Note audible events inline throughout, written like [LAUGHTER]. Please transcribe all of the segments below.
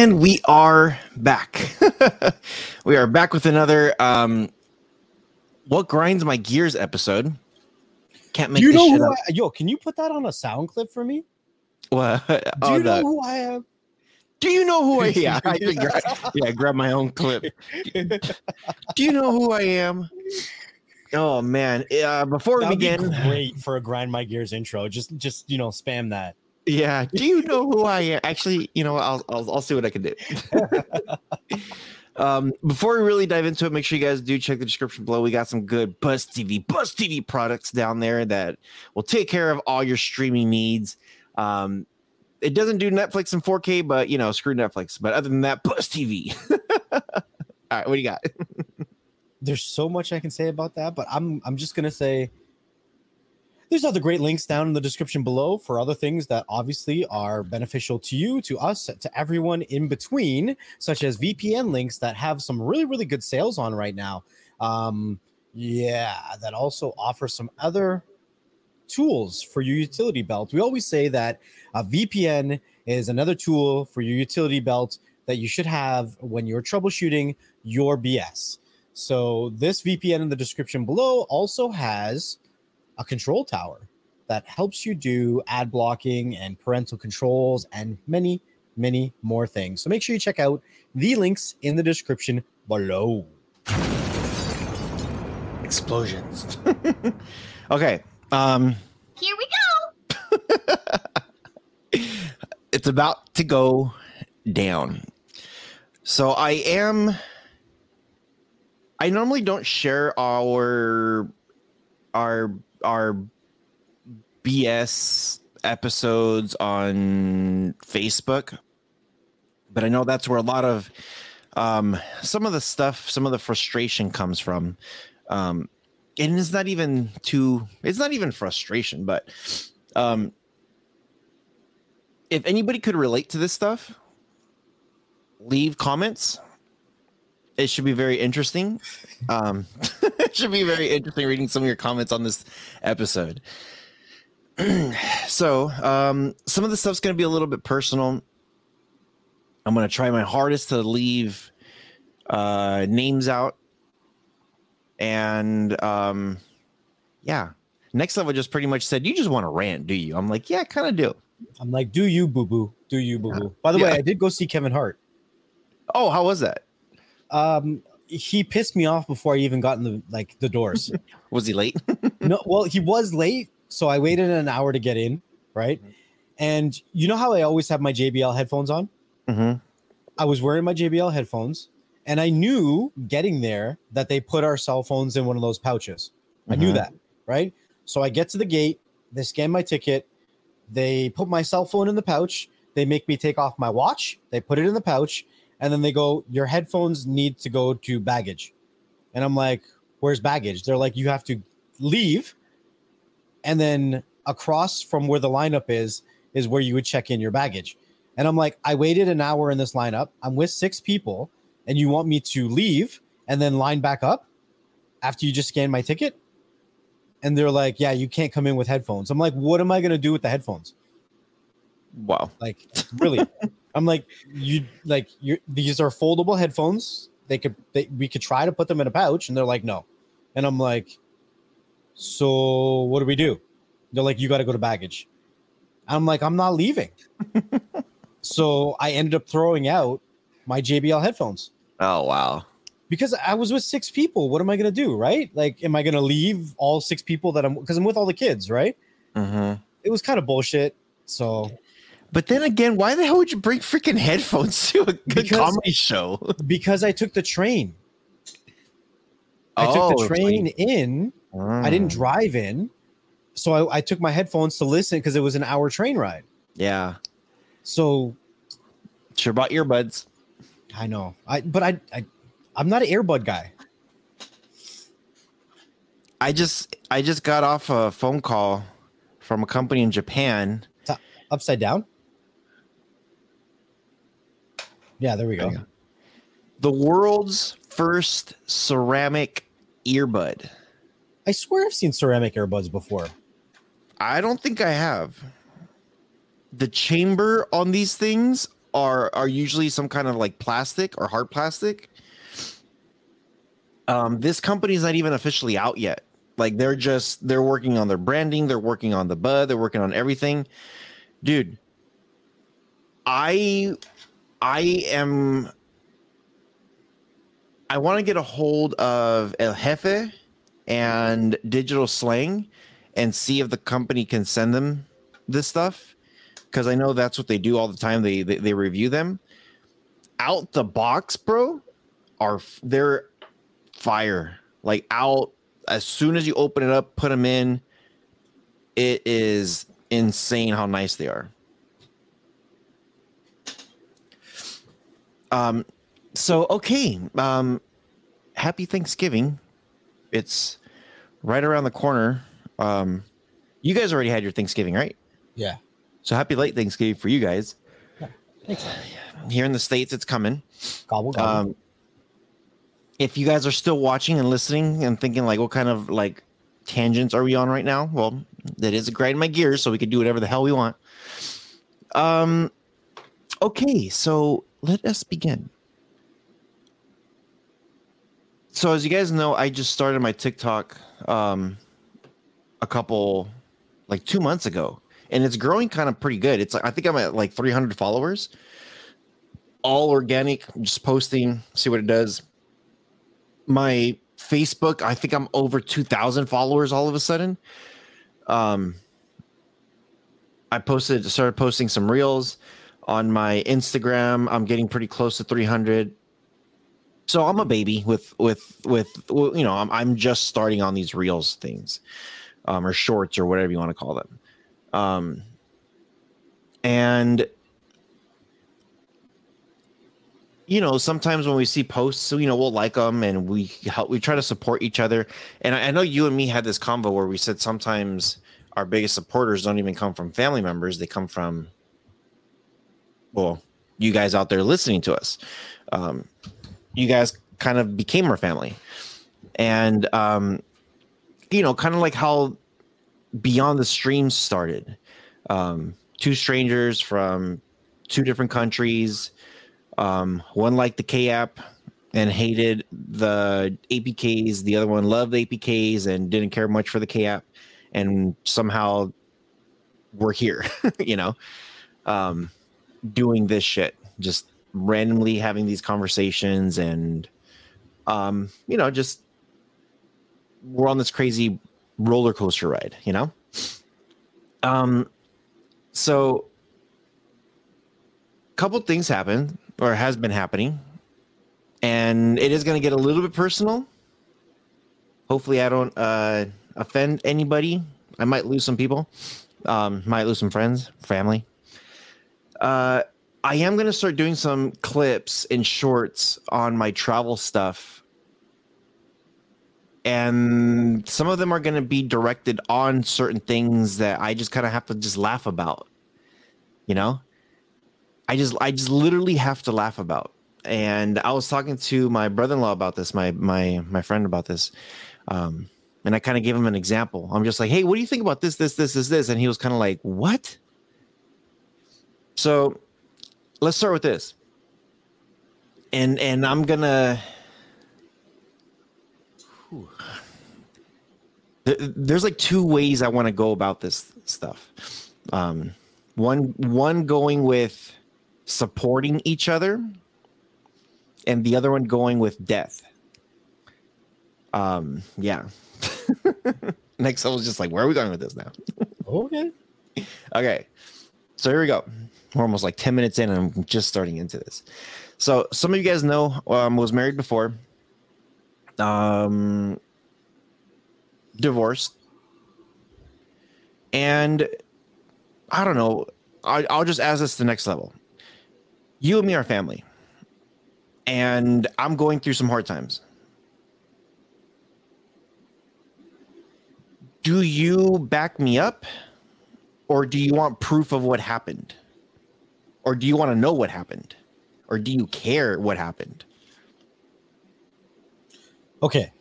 And we are back. [LAUGHS] we are back with another um what grinds my gears episode. Can't make Do you this know shit who. I, yo, can you put that on a sound clip for me? [LAUGHS] What? Do Oh, you know the- who I am? do you know who I am? [LAUGHS] yeah, I did gra- yeah, grab my own clip. Do you know who I am? Oh man. Uh, before we That would be begin, great for a grind my gears intro. Just just you know, spam that. Yeah. Do you know who I am? Actually, you know, I'll I'll, I'll see what I can do. um, before we really dive into it, make sure you guys do check the description below. We got some good Buzz TV, Buzz TV products down there that will take care of all your streaming needs. Um, it doesn't do Netflix in 4K, but you know, screw Netflix. But other than that, Buzz TV. [LAUGHS] all right, what do you got? There's so much I can say about that, but I'm I'm just gonna say there's other great links down in the description below for other things that obviously are beneficial to you, to us, to everyone in between, such as VPN links that have some really, really good sales on right now. Um, yeah, that also offer some other tools for your utility belt. We always say that a VPN is another tool for your utility belt that you should have when you're troubleshooting your BS. So this VPN in the description below also has a control tower that helps you do ad blocking and parental controls and many, many more things. So make sure you check out the links in the description below. Explosions. [LAUGHS] okay. Um, Here we go. [LAUGHS] it's about to go down. So I am I normally don't share our our our BS episodes on Facebook. But I know that's where a lot of um some of the stuff, some of the frustration comes from. Um and it's not even too it's not even frustration, but um if anybody could relate to this stuff, leave comments. It should be very interesting. Um, [LAUGHS] it should be very interesting reading some of your comments on this episode. [CLEARS THROAT] so, um, some of the stuff's going to be a little bit personal. I'm going to try my hardest to leave uh, names out. And um, yeah, next level just pretty much said, You just want to rant, do you? I'm like, Yeah, I kind of do. I'm like, do you boo boo? Do you boo boo? By the way, I did go see Kevin Hart. Oh, how was that? Um, he pissed me off before I even got in the like the doors. [LAUGHS] Was he late? [LAUGHS] no, well, he was late, so I waited an hour to get in, right? And you know how I always have my JBL headphones on? mm-hmm. I was wearing my JBL headphones, and I knew getting there that they put our cell phones in one of those pouches. I knew Mhm. that, right? So I get to the gate, they scan my ticket, they put my cell phone in the pouch, they make me take off my watch, they put it in the pouch, and then they go, Your headphones need to go to baggage. And I'm like, Where's baggage? They're like, You have to leave, and then across from where the lineup is, is where you would check in your baggage. And I'm like, I waited an hour in this lineup. I'm with six people, and you want me to leave and then line back up after you just scan my ticket? And they're like, Yeah, you can't come in with headphones. I'm like, What am I going to do with the headphones? Wow. Like, really? I'm like, You like, you these are foldable headphones. They could, they, we could try to put them in a pouch. And they're like, No. And I'm like, So what do we do? They're like, You got to go to baggage. I'm like, I'm not leaving. [LAUGHS] so I ended up throwing out my JBL headphones Oh wow. because I was with six people. What am I gonna do, right? Like, am I gonna leave all six people that I'm because I'm with all the kids, right? hmm It was kind of bullshit. So But then again, why the hell would you bring freaking headphones to a good Because- comedy show? because I took the train, I took Oh, the train in. I didn't Mm. drive in, so I, I took my headphones to listen because it was an hour train ride. Yeah, So sure bought earbuds. I know, I but I, I I'm not an earbud guy. I just I just got off a phone call from a company in Japan. Upside down. Yeah, there we go. There. The world's first ceramic earbud. I swear I've seen ceramic earbuds before. I don't think I have. The chamber on these things are are usually some kind of like plastic or hard plastic. Um, this company's not even officially out yet. Like they're just they're working on their branding, they're working on the bud, they're working on everything. Dude, I I am I want to get a hold of El Jefe and Digital Slang and see if the company can send them this stuff because I know that's what they do all the time. They, they they review them out the box, bro. Are they're fire like out as soon as you open it up, put them in. It is insane how nice they are. Um, so okay. Um, happy Thanksgiving. It's right around the corner. Um, you guys already had your Thanksgiving, right? Yeah. So happy late Thanksgiving for you guys. Yeah, Thanks. Here in the States, it's coming. Gobble gobble. Um, if you guys are still watching and listening and thinking like, what kind of like tangents are we on right now? Well, that is a grind my gears, so we can do whatever the hell we want. Um, okay, so let us begin. So as you guys know, I just started my TikTok um a couple like two months ago, and it's growing kind of pretty good. It's like I think I'm at like 300 followers, all organic, just posting, see what it does. My Facebook, I think I'm over 2,000 followers all of a sudden. Um, I posted, started posting some reels on my Instagram. I'm getting pretty close to 300. So I'm a baby with with with you know I'm I'm just starting on these reels things, um, or shorts or whatever you want to call them, um, and you know sometimes when we see posts, so you know we'll like them and we help we try to support each other. And I, I know you and me had this convo where we said sometimes our biggest supporters don't even come from family members; they come from well, you guys out there listening to us. Um, you guys kind of became our family. And, um, you know, kind of like how Beyond the Streams started. Um, two strangers from two different countries. Um, one liked the K app and hated the APKs. The other one loved the APKs and didn't care much for the K app. And somehow we're here, [LAUGHS] you know, um, doing this shit, just randomly having these conversations and um you know just we're on this crazy roller coaster ride you know? Um so a couple things happen or has been happening and it is going to get a little bit personal. Hopefully i don't uh offend anybody. I might lose some people. Um might lose some friends family uh I am going to start doing some clips and shorts on my travel stuff. And some of them are going to be directed on certain things that I just kind of have to just laugh about. You know? I just I just literally have to laugh about. And I was talking to my brother-in-law about this, my my my friend about this. Um and I kind of gave him an example. I'm just like, "Hey, what do you think about this this this this this?" And he was kind of like, "What?" So, let's start with this and and i'm gonna Whew. There's like two ways i want to go about this stuff um one one going with supporting each other and the other one going with death um yeah [LAUGHS] next i was just like where are we going with this now [LAUGHS] okay. Okay. So here we go. We're almost like 10 minutes in and I'm just starting into this. So some of you guys know um was married before. Um divorced. And I don't know. I, I'll just ask this to the next level. You and me are family. And I'm going through some hard times. Do you back me up? or do you want proof of what happened or do you want to know what happened or do you care what happened Okay.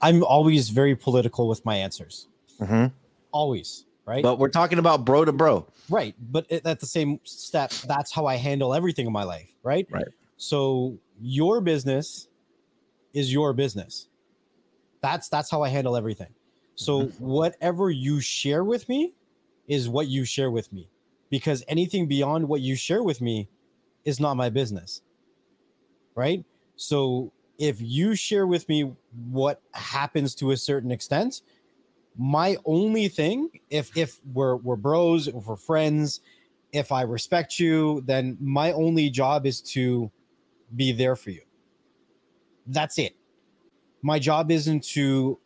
I'm always very political with my answers. Mhm. Always. right? But we're talking about bro to bro. Right. But at the same step, that's how I handle everything in my life. Right. Right. So your business is your business. That's that's how I handle everything. So whatever you share with me is what you share with me. Because anything beyond what you share with me is not my business. Right? So if you share with me what happens to a certain extent, my only thing if if we're we're bros if we're friends if i respect you then my only job is to be there for you that's it my job isn't to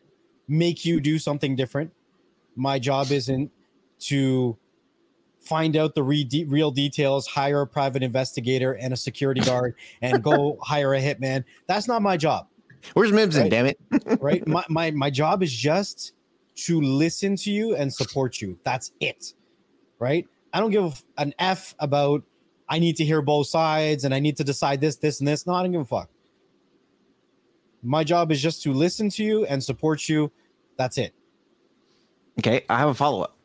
make you do something different my job isn't to find out the re- de- real details hire a private investigator and a security guard [LAUGHS] and go hire a hitman that's not my job Where's Mimson? Right. Damn it! [LAUGHS] right? my, my my job is just to listen to you and support you. That's it. Right? I don't give an F about I need to hear both sides and I need to decide this, this, and this. No, I don't give a fuck. My job is just to listen to you and support you. That's it. Okay, I have a follow up.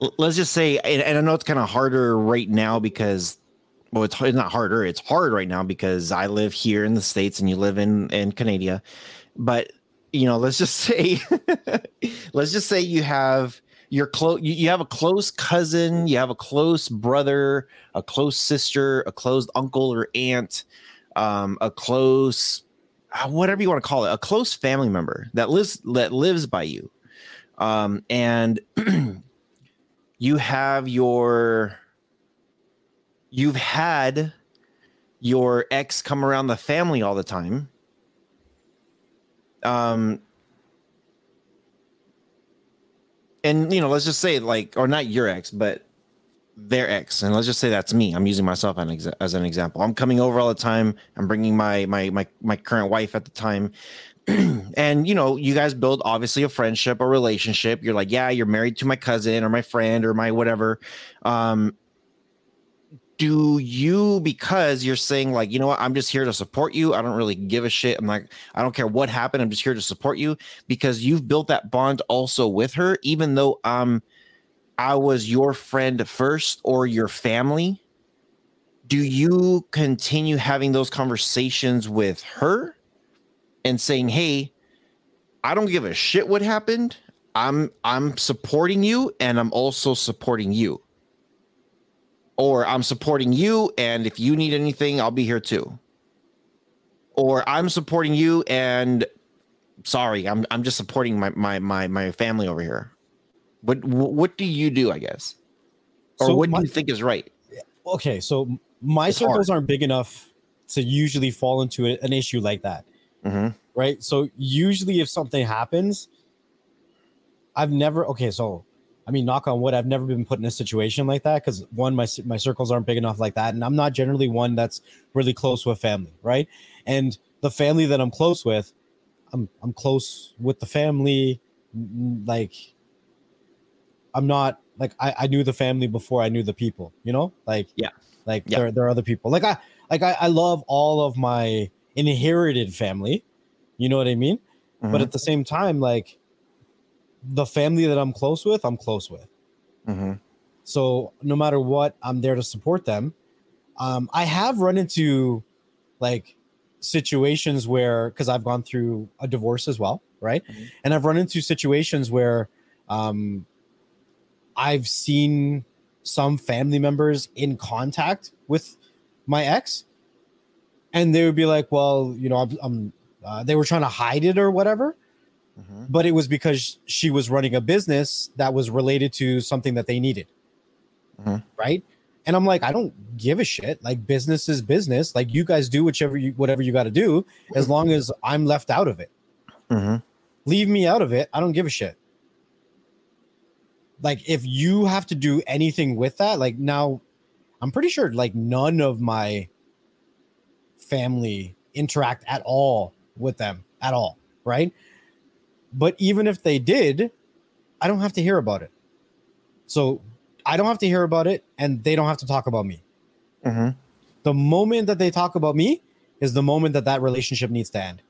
Let's just say, and, I know it's kind of harder right now because, well, it's, it's not harder. It's hard right now because I live here in the states and you live in in Canada. But you know, let's just [LAUGHS] say, let's just say you have your close, you, you have a close cousin, you have a close brother, a close sister, a close uncle or aunt, um, a close uh, whatever you want to call it, a close family member that lives that lives by you, um, and [CLEARS THROAT] you have your you've had your ex come around the family all the time. Um, and you know, let's just say like, or not your ex, but their ex. And let's just say that's me. I'm using myself as an, example. I'm coming over all the time. I'm bringing my my my, my current wife at the time [CLEARS THROAT] and you know you guys build obviously a friendship a relationship. You're like yeah you're married to my cousin or my friend or my whatever. Um do you because you're saying like you know what? I'm just here to support you. I don't really give a shit. I'm like i don't care what happened. I'm just here to support you because you've built that bond also with her even though um I was your friend first or your family, do you continue having those conversations with her and saying, "Hey, I don't give a shit what happened. I'm I'm supporting you and I'm also supporting you." Or I'm supporting you and if you need anything, I'll be here too. Or I'm supporting you and sorry, I'm I'm just supporting my my my my family over here. What what do you do? I guess, or So what my- do you think is right? Okay, so my It's circles aren't big enough to usually fall into an issue like that. Hmm right? So usually, if something happens, I've never. Okay, so I mean, knock on wood, I've never been put in a situation like that because one, my my circles aren't big enough like that, and I'm not generally one that's really close with family, right? And the family that I'm close with, I'm I'm close with the family, like. I'm not like I, I knew the family before I knew the people, you know? Like Yeah. like Yeah. there there are other people. Like I like I, I love all of my inherited family. You know what I mean? Mm-hmm. But at the same time, like the family that I'm close with, I'm close with. hmm So no matter what, I'm there to support them. Um, I have run into like situations where because I've gone through a divorce as well, right? Mhm. And I've run into situations where um, I've seen some family members in contact with my ex, and they would be like, "Well, you know, I'm." I'm uh, they were trying to hide it or whatever, hmm but it was because she was running a business that was related to something that they needed. Mhm. Right. And I'm like, I don't give a shit. Like business is business. Like you guys do whichever you whatever you got to do, as long as I'm left out of it. hmm Leave me out of it. I don't give a shit. Like if you have to do anything with that, like now I'm pretty sure like none of my family interact at all with them at all, right? But even if they did, I don't have to hear about it. So I don't have to hear about it and they don't have to talk about me. hmm The moment that they talk about me is the moment that that relationship needs to end.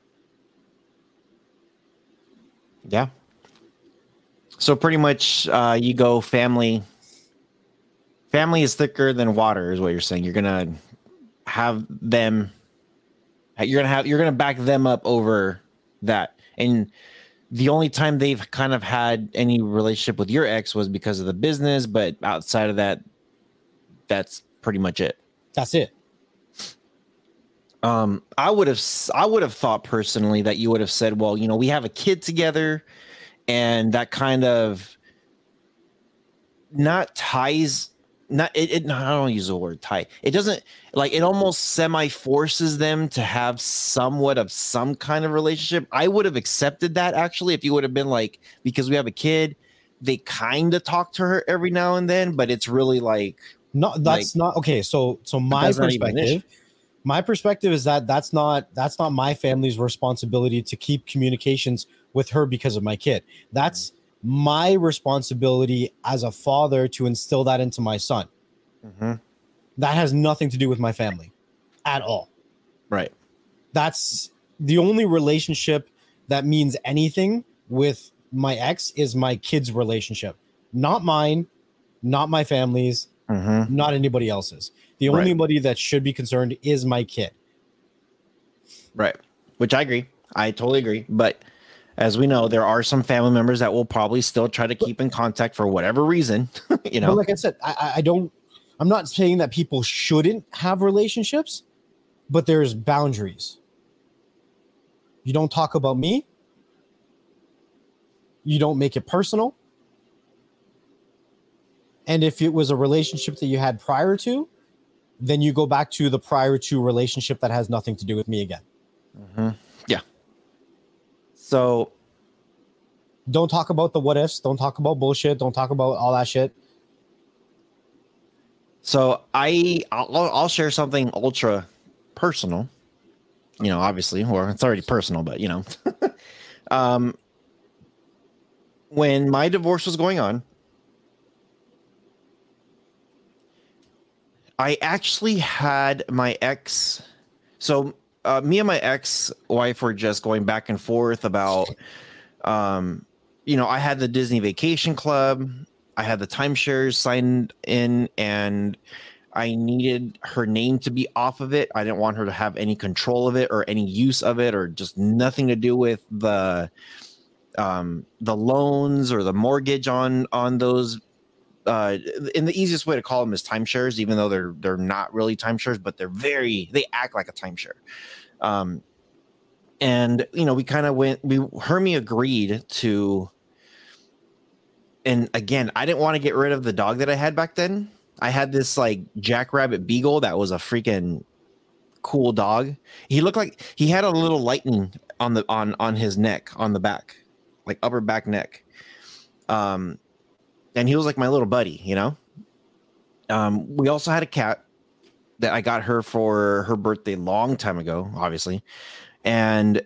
Yeah. So pretty much, uh, you go family. Family is thicker than water, is what you're saying. You're gonna have them. You're gonna have. You're gonna back them up over that, and the only time they've kind of had any relationship with your ex was because of the business, but outside of that, that's pretty much it. That's it. Um, I would have, I would have thought personally that you would have said, well, you know, we have a kid together, and that kind of not ties, not it. it no, I don't use the word tight. It doesn't like it almost semi forces them to have somewhat of some kind of relationship. I would have accepted that actually if you would have been like, because we have a kid, they kind of talk to her every now and then, but it's really like No, that's not okay. So, so my that's not even an perspective, my perspective is that that's not that's not my family's responsibility to keep communications with her because of my kid. That's my responsibility as a father to instill that into my son. Mhm. That has nothing to do with my family at all. right. That's the only relationship that means anything with my ex is my kid's relationship, not mine, not my family's, Mhm. not anybody else's. The Right. only body that should be concerned is my kid. Right. Which I agree. I totally agree. But as we know, there are some family members that will probably still try to keep in contact for whatever reason. [LAUGHS] you know, But like I said, I, I- don't. I'm not saying that people shouldn't have relationships, but there's boundaries. You don't talk about me. You don't make it personal. And if it was a relationship that you had prior to, then you go back to the prior to relationship that has nothing to do with me again. yeah. So Don't talk about the what ifs. Don't talk about bullshit. Don't talk about all that shit. So I I'll, I'll share something ultra personal. You know, obviously, or it's already personal, but you know, [LAUGHS] um, when my divorce was going on, I actually had my ex. So uh, me and my ex wife were just going back and forth about, um, you know, I had the Disney Vacation Club. I had the timeshares signed in and I needed her name to be off of it. I didn't want her to have any control of it or any use of it or just nothing to do with the um the loans or the mortgage on on those uh and the easiest way to call them is timeshares even though they're they're not really timeshares but they're very they act like a timeshare um and you know we kind of went we hermie agreed to and again, I didn't want to get rid of the dog that I had back then. I had this like jackrabbit beagle that was a freaking cool dog. He looked like he had a little lightning on the on on his neck on the back, like upper back neck. Um, and he was like my little buddy, you know. Um, we also had a cat that I got her for her birthday long time ago, obviously, and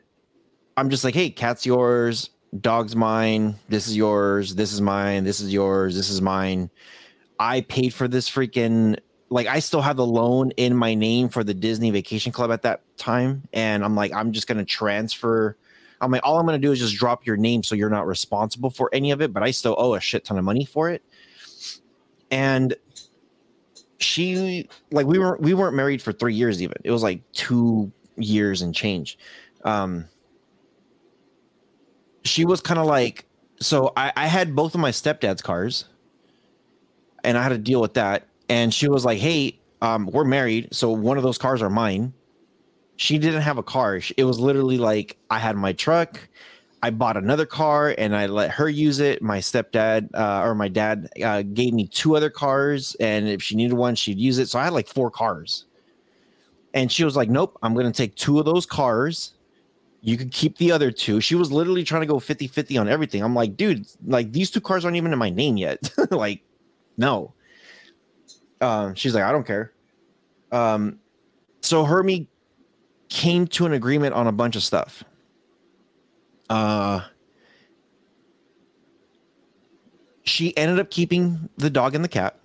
I'm just like, hey, cat's yours dog's mine. This is yours. This is mine. This is yours. This is mine. I paid for this freaking like I still have the loan in my name for the Disney Vacation Club at that time, and I'm like, I'm just gonna transfer. I'm like, all I'm gonna do is just drop your name so you're not responsible for any of it, but I still owe a shit ton of money for it. And she like we weren't we weren't married for three years even. It was like two years and change. Um she was kind of like so I, I had both of my stepdad's cars and i had to deal with that and she was like hey um, we're married so one of those cars are mine she didn't have a car it was literally like i had my truck i bought another car and i let her use it my stepdad uh, or my dad uh, gave me two other cars and if she needed one she'd use it so i had like four cars and she was like nope i'm gonna take two of those cars you could keep the other two. She was literally trying to go 50 50 on everything. I'm like, dude, like these two cars aren't even in my name yet. [LAUGHS] like, no. Um, she's like, I don't care. Um, so Hermie came to an agreement on a bunch of stuff. Uh, she ended up keeping the dog and the cat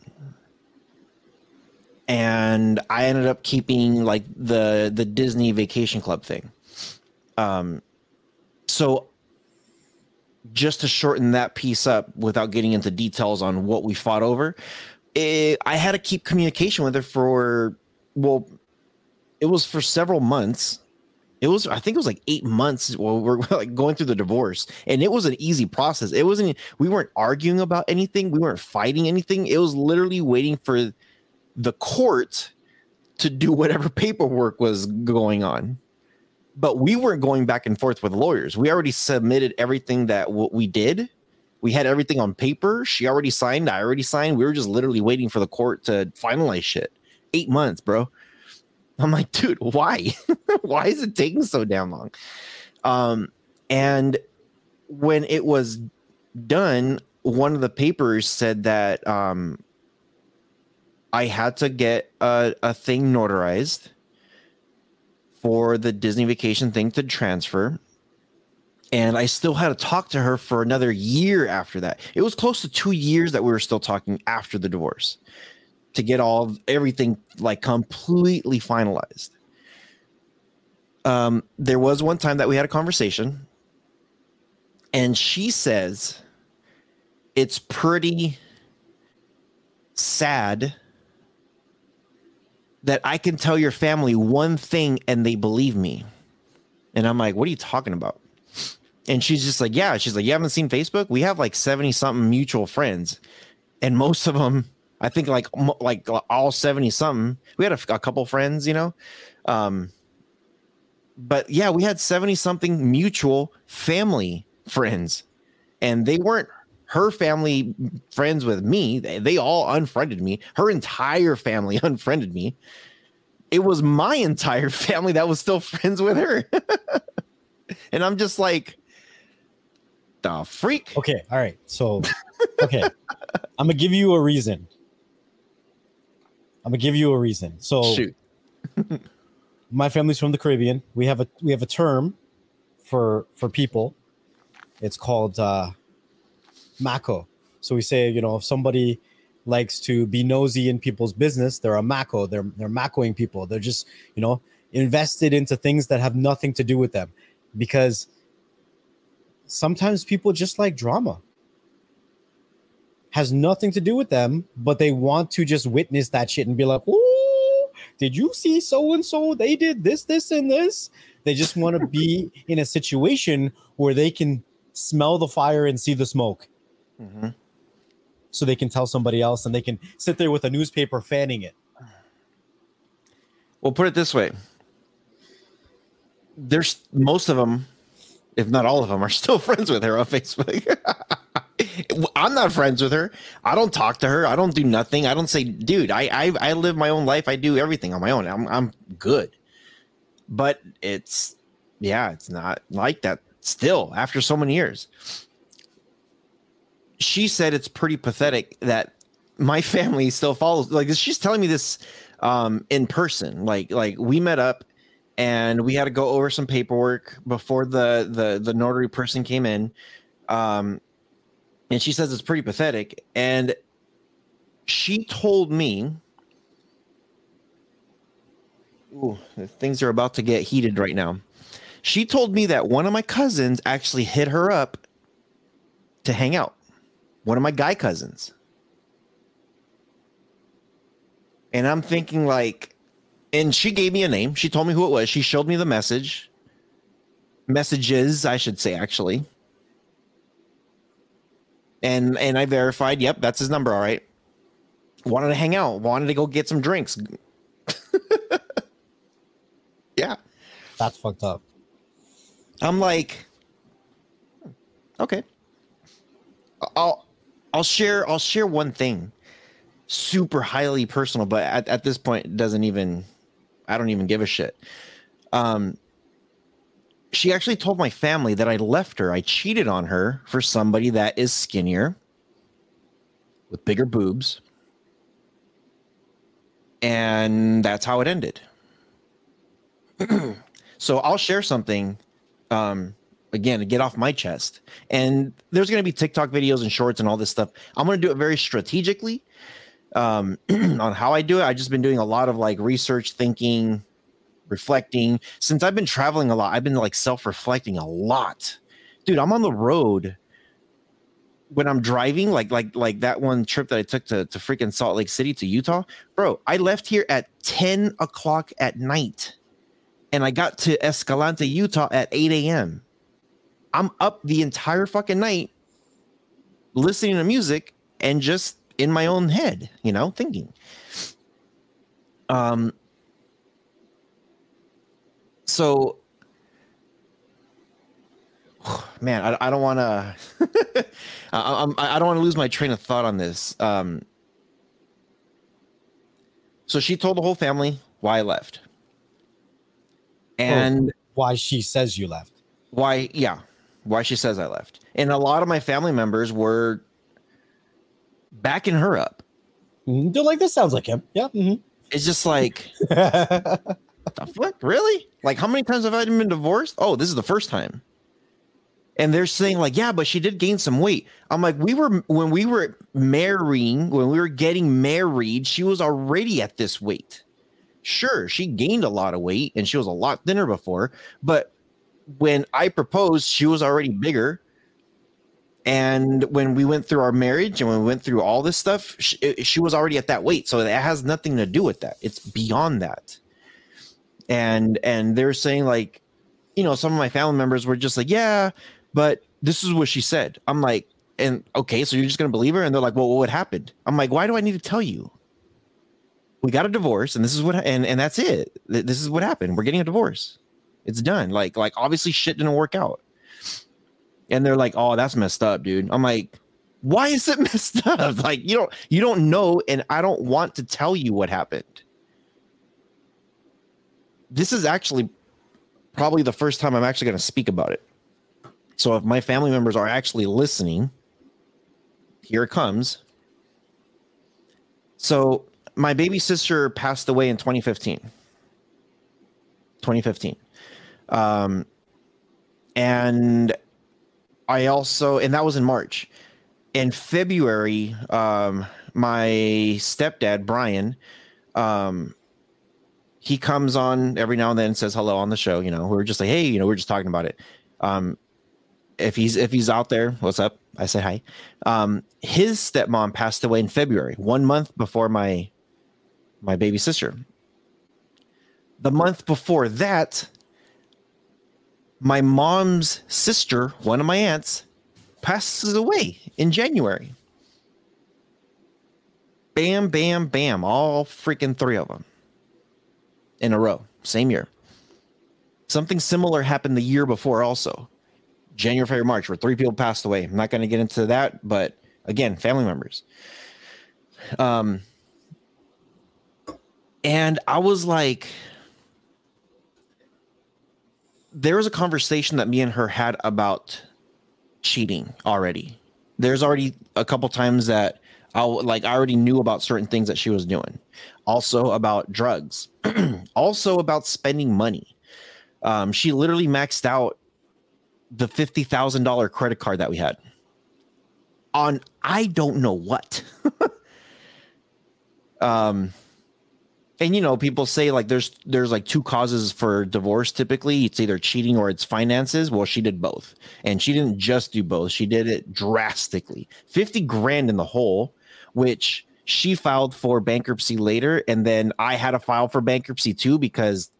and i ended up keeping like the the disney vacation club thing um so just to shorten that piece up without getting into details on what we fought over, it, I had to keep communication with her for well, it was for several months. It was, I think it was like eight months while we're [LAUGHS] like going through the divorce, and it was an easy process. It wasn't, we weren't arguing about anything, we weren't fighting anything. It was literally waiting for the court to do whatever [LAUGHS] paperwork was going on. But we weren't going back and forth with lawyers. We already submitted everything that we did. We had everything on paper. She already signed. I already signed. We were just literally waiting for the court to finalize shit. Eight months, bro. I'm like, dude, why? [LAUGHS] why is it taking so damn long? Um, and when it was done, one of the papers said that um, I had to get a, a thing notarized for the Disney vacation thing to transfer. And I still had to talk to her for another year after that. It was close to two years that we were still talking after the divorce to get all everything like completely finalized. Um, there was one time that we had a conversation, and she says it's pretty sad that I can tell your family one thing and they believe me. And I'm like, what are you talking about? And she's just like, yeah. She's like, you haven't seen Facebook? We have like 70 something mutual friends. And most of them, I think like like all 70 something. We had a, a couple friends, you know. Um, but yeah, we had 70 something mutual family friends. And they weren't her family friends with me. They, they all unfriended me. Her entire family [LAUGHS] unfriended me. It was my entire [LAUGHS] family that was still friends with her. [LAUGHS] and I'm just like, the freak. Okay, all right. So, okay, I'm gonna give you a reason. I'm gonna give you a reason. So, Shoot. [LAUGHS] my family's from the Caribbean. We have a we have a term for for people. It's called uh, Mako. So we say, you know, if somebody likes to be nosy in people's business, they're a Mako. They're they're Makoing people. They're just, you know, invested into things that have nothing to do with them. Because sometimes people just like drama. Has nothing to do with them, but they want to just witness that shit and be like, "Ooh, did you see so and so? They did this, this, and this." They just want to be [LAUGHS] in a situation where they can smell the fire and see the smoke Mm-hmm. so they can tell somebody else and they can sit there with a newspaper fanning it. Well, put it this way. There's most of them, if not all of them, are still [LAUGHS] friends with her on Facebook. [LAUGHS] I'm not friends with her. I don't talk to her. I don't do nothing. I don't say, dude, I I, I live my own life. I do everything on my own. I'm I'm good. But it's yeah, it's not like that still after so many years. She said it's pretty pathetic that my [LAUGHS] family still follows like she's telling me this um in person like like we met up and we had to go over some paperwork before the the the notary person came in um and she says it's pretty pathetic and she told me ooh things are about to get heated right now she told me that one of my cousins actually hit her up to hang out one of my guy cousins and I'm thinking like, and she gave me a name. She told me who it was. She showed me the message, messages, I should say, actually. And and I verified, yep, that's his number. All right. Wanted to hang out. Wanted to go get some drinks. [LAUGHS] yeah, That's fucked up. I'm like, okay. I'll I'll share I'll share one thing super highly personal, but at, at this point it doesn't even I don't even give a shit. Um she actually told my family that I left her. I cheated on her for somebody that is skinnier with bigger boobs. And that's how it ended. [CLEARS THROAT] so I'll share something um again to get off my chest. And there's going to be TikTok videos and shorts and all this stuff. I'm going to do it very strategically um, [CLEARS THROAT] on how I do it. I've just been doing a lot of like research, thinking, reflecting. Since I've been traveling a lot, I've been like self reflecting a lot. Dude, I'm on the road when I'm driving, like like like that one trip that I took to to freaking Salt Lake City to Utah, bro. I left here at 10 o'clock at night, and I got to Escalante, Utah at 8 a.m. I'm up the entire fucking night listening to music and just in my own head, you know, thinking. Um so [SIGHS] man, I, I don't want to. [LAUGHS] I, I'm, I don't want to lose my train of thought on this. Um, so she told the whole family why I left, and Why she says you left. why, yeah, why she says I left, and a lot of my family members were backing her up. Mhm. They're like, this sounds like him. Yeah. mhm. It's just like, [LAUGHS] the fuck, really? Like, how many times have I been divorced? Oh, this is the first time. And they're saying like, yeah, but she did gain some weight. I'm like, we were when we were marrying, when we were getting married, she was already at this weight. Sure, she gained a lot of weight and she was a lot thinner before, but when I proposed, she was already bigger. And when we went through our marriage and when we went through all this stuff, she, she was already at that weight. So that has nothing to do with that. It's beyond that. And and they're saying like, you know, some of my family members were just like, yeah, but this is what she said. I'm like, and okay, so you're just gonna believe her? And they're like, well, what happened? I'm like, why do I need to tell you? We got a divorce, and this is what, and and that's it. This is what happened. We're getting a divorce. It's done. Like, like obviously shit didn't work out. And they're like, oh, that's messed up, dude. I'm like, why is it [LAUGHS] messed up? Like, you don't, you don't know, and I don't want to tell you what happened. This is actually probably the first time I'm actually going to speak about it. So if my family members are actually listening, here it comes. So my baby sister passed away in 2015. 2015. Um, and I also, and that was in March. In February, um, my stepdad, Brian, um, he comes on every now and then and says hello on the show. You know, we're just like, hey, you know, we're just talking about it. Um, if he's if he's out there, what's up? I say hi. Um, his stepmom passed away in February, one month before my my baby sister. The month before that, my mom's sister, one of my aunts, passes away in January. Bam, bam, bam, all freaking three of them in a row, same year. Something similar happened the year before, also. January, February, March, where three people passed away. I'm not going to get into that, but again, family members. Um, and I was like, there was a conversation that me and her had about cheating already. There's already a couple times that I like I already knew about certain things that she was doing. Also about drugs. [CLEARS THROAT] also about spending money. Um, she literally maxed out the fifty thousand dollar credit card that we had on I don't know what. [LAUGHS] um, and you know, people say like there's there's like two causes for divorce. Typically, it's either cheating or it's finances. Well, she did both, and she didn't just do both. She did it drastically. Fifty grand in the hole, which she filed for bankruptcy later, and then I had to file for bankruptcy too because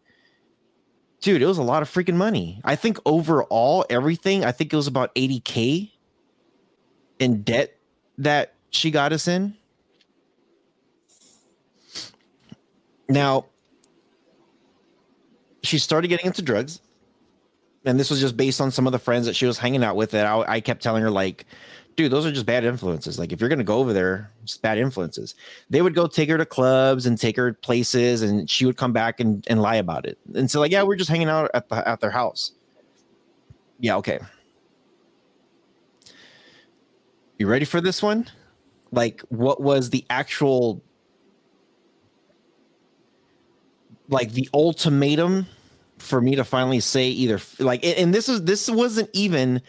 dude, it was a lot of freaking money. I think overall, everything, I think it was about 80K in debt that she got us in. Now, she started getting into drugs. And this was just based on some of the friends that she was hanging out with that I, I kept telling her, like, dude, those are just bad influences. Like, if you're to go over there, it's bad influences. They would go take her to clubs and take her places, and she would come back and, and lie about it. And so, like, yeah, we're just hanging out at the at their house. Yeah, okay. You ready for this one? Like, what was the actual, like, the ultimatum for me to finally say either like, and this is this wasn't even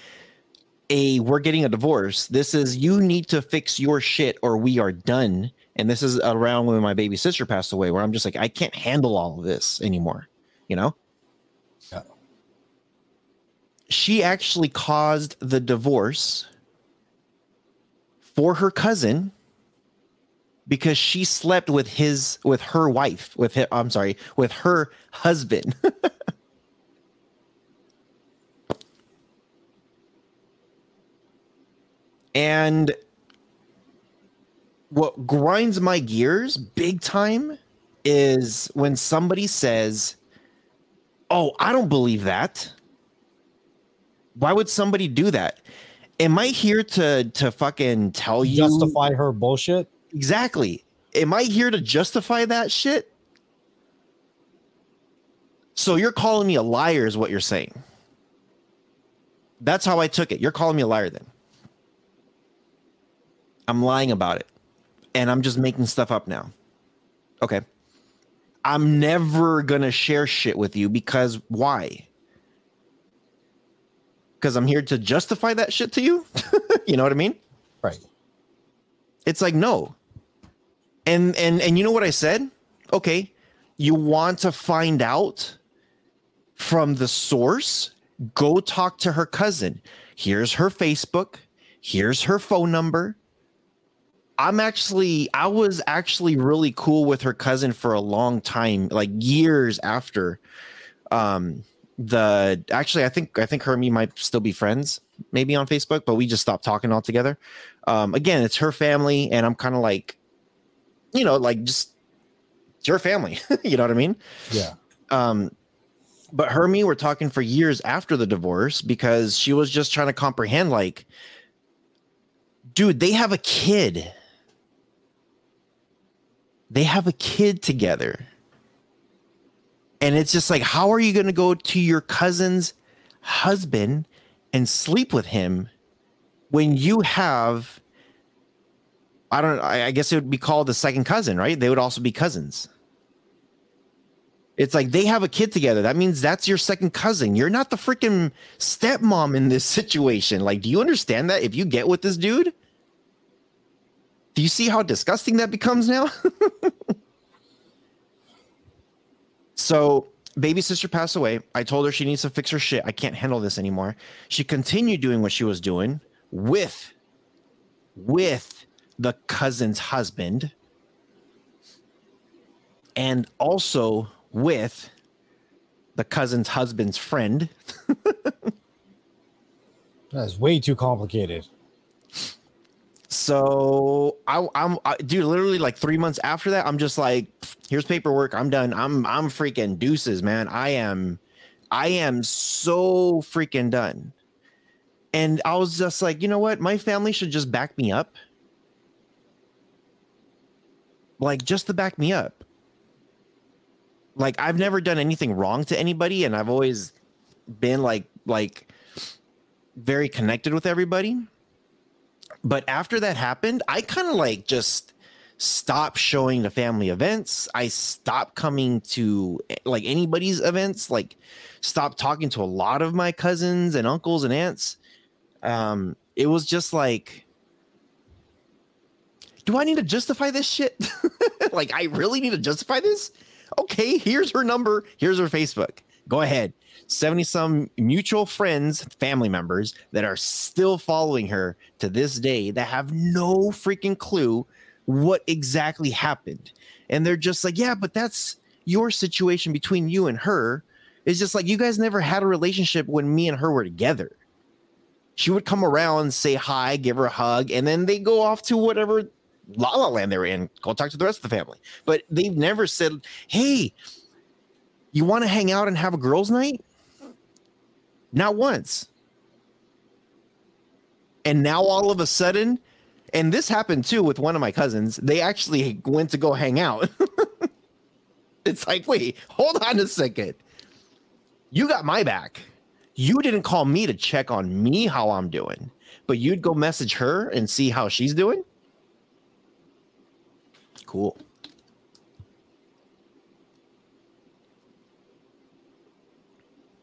a we're getting a divorce. This is you need to fix your shit or we are done. And this is around when my baby sister passed away, where I'm just like, I can't handle all of this anymore. You know? Yeah. She actually caused the divorce for her cousin because she slept with his with her wife with him, I'm sorry with her husband. [LAUGHS] and what grinds my gears big time is when somebody says, "Oh, I don't believe that." Why would somebody do that? Am I here to to fucking tell you Justify her bullshit. exactly? Am I here to justify that shit? So you're calling me a liar is what you're saying. That's how I took it. You're calling me a liar then. I'm lying about it. And I'm just making stuff up now. Okay. I'm never going to share shit with you because why? Because I'm here to justify that shit to you? [LAUGHS] you know what I mean? Right. It's like no. And and and you know what I said? Okay, you want to find out from the source? Go talk to her cousin. Here's her Facebook. Here's her phone number. I'm actually I was actually really cool with her cousin for a long time, like years after um the actually I think I think her and me might still be friends maybe on Facebook, but we just stopped talking altogether. Um again, it's her family and I'm kind of like you know, like just your family. [LAUGHS] you know what I mean? Yeah. Um but her and me were talking for years after the divorce because she was just trying to comprehend like dude, they have a kid. They have a kid together. And it's just like, how are you going to go to your cousin's husband and sleep with him when you have, I don't I guess it would be called the second cousin, right? They would also be cousins. It's like they have a kid together. That means that's your second cousin. You're not the freaking stepmom in this [LAUGHS] situation. Like, do you understand that if you get with this dude? Do you see how disgusting that becomes now? [LAUGHS] so, baby sister passed away. I told her she needs to fix her shit. I can't handle this anymore. She continued doing what she was doing with with the cousin's husband and also with the cousin's husband's friend. [LAUGHS] That's way too complicated. So I, I'm, I, dude. Literally, like three months after that, I'm just like, here's paperwork. I'm done. I'm, I'm freaking deuces, man. I am, I am so freaking done. And I was just like, you know what? My family should just back me up. Like, just to back me up. Like, I've never done anything wrong to anybody, and I've always been like, like, very connected with everybody but after that happened, I kind of like just stopped showing the family events. I stopped coming to eh, like anybody's events, like stopped talking to a lot of my cousins and uncles and aunts. Um, it was just like, do I need to justify this shit? [LAUGHS] like, I really need to justify this? Okay, here's her number. Here's her Facebook. Go ahead. 70 some mutual friends, family members that are still following her to this day that have no freaking clue what exactly happened. And they're just like, yeah, but that's your situation between you and her. It's just like you guys never had a relationship when me and her were together. She would come around, say hi, give her a hug, and then they go off to whatever la la land they were in, go talk to the rest of the family. But they've never said, hey, you want to hang out and have a girls' night? Not once. And now all of a sudden, and this happened too with one of my cousins, they actually went to go hang out. [LAUGHS] it's like, wait, hold on a second. You got my back. You didn't call me to check on me how I'm doing, but you'd go message her and see how she's doing? Cool.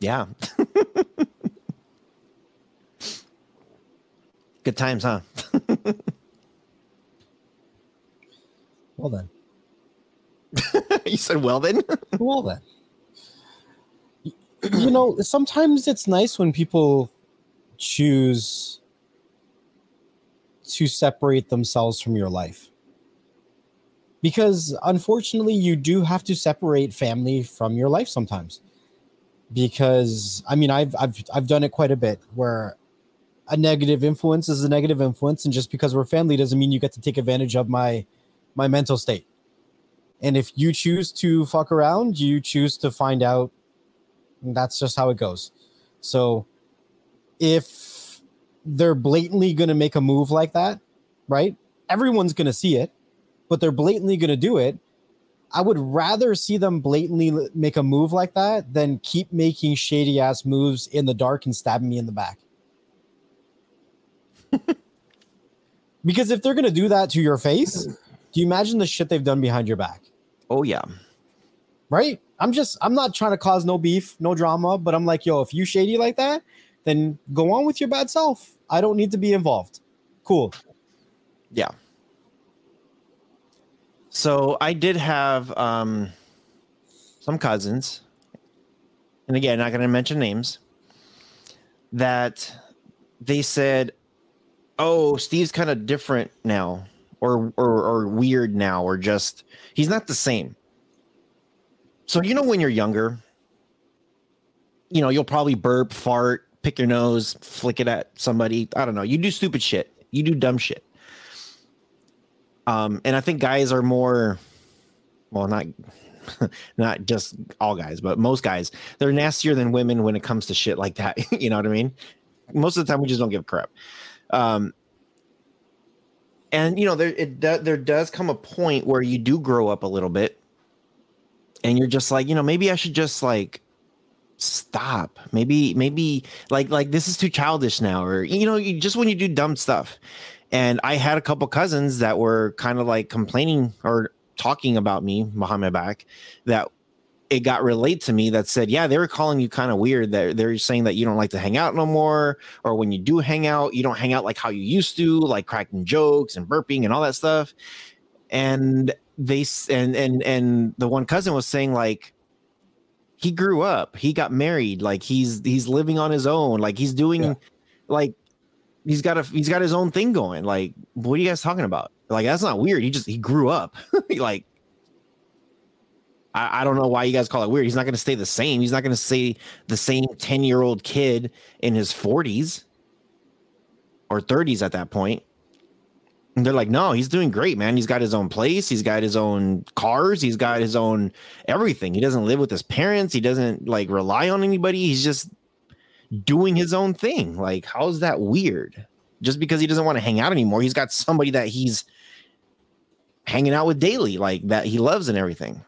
Yeah. [LAUGHS] Good times, huh? [LAUGHS] Well then. [LAUGHS] you said, well, then? Well then. You know, sometimes it's nice when people choose to separate themselves from your life. Because unfortunately, you do have to separate family from your life sometimes. Because I mean, I've I've I've done it quite a bit where a negative influence is a negative influence, and just because we're family doesn't mean you get to take advantage of my my mental state. And if you choose to fuck around, you choose to find out. That's just how it goes. So if they're blatantly going to make a move like that, right? Everyone's going to see it, but they're blatantly going to do it. I would rather see them blatantly make a move like that than keep making shady ass moves in the dark and stabbing me in the back. [LAUGHS] because if they're going to do that to your face, do you imagine the shit they've done behind your back? Oh yeah. Right? I'm just I'm not trying to cause no beef, no drama, but I'm like, yo, if you shady like that, then go on with your bad self. I don't need to be involved. Cool. Yeah. So I did have um some cousins, and again, not going to mention names, that they said, "Oh, Steve's kind of different now, or, or or weird now, or just he's not the same." So you know when you're younger, you know you'll probably burp, fart, pick your nose, flick it at somebody. I don't know. You do stupid shit. You do dumb shit. Um, and I think guys are more, well, not [LAUGHS] not just all guys, but most guys, they're nastier than women when it comes to shit like that. [LAUGHS] you know what I mean? Most of the time, we just don't give a crap. Um, and you know, there it there does come a point where you do grow up a little bit, and you're just like, you know, maybe I should just like stop maybe maybe like like this is too childish now or you know you just when you do dumb stuff and i had a couple cousins that were kind of like complaining or talking about me behind my back that it got relayed to me that said yeah they were calling you kind of weird that they're, they're saying that you don't like to hang out no more or when you do hang out you don't hang out like how you used to like cracking jokes and burping and all that stuff and they and and and the one cousin was saying like he grew up he got married like he's he's living on his own like he's doing yeah. like he's got a he's got his own thing going like what are you guys talking about like that's not weird he just he grew up [LAUGHS] like I, I don't know why you guys call it weird he's not going to stay the same he's not going to stay the same 10 year old kid in his 40s or 30s at that point and they're like, no, he's doing great, man. He's got his own place. He's got his own cars. He's got his own everything. He doesn't live with his parents. He doesn't like rely on anybody. He's just doing his own thing. Like, how's that weird? Just because he doesn't want to hang out anymore, he's got somebody that he's hanging out with daily, like that he loves and everything.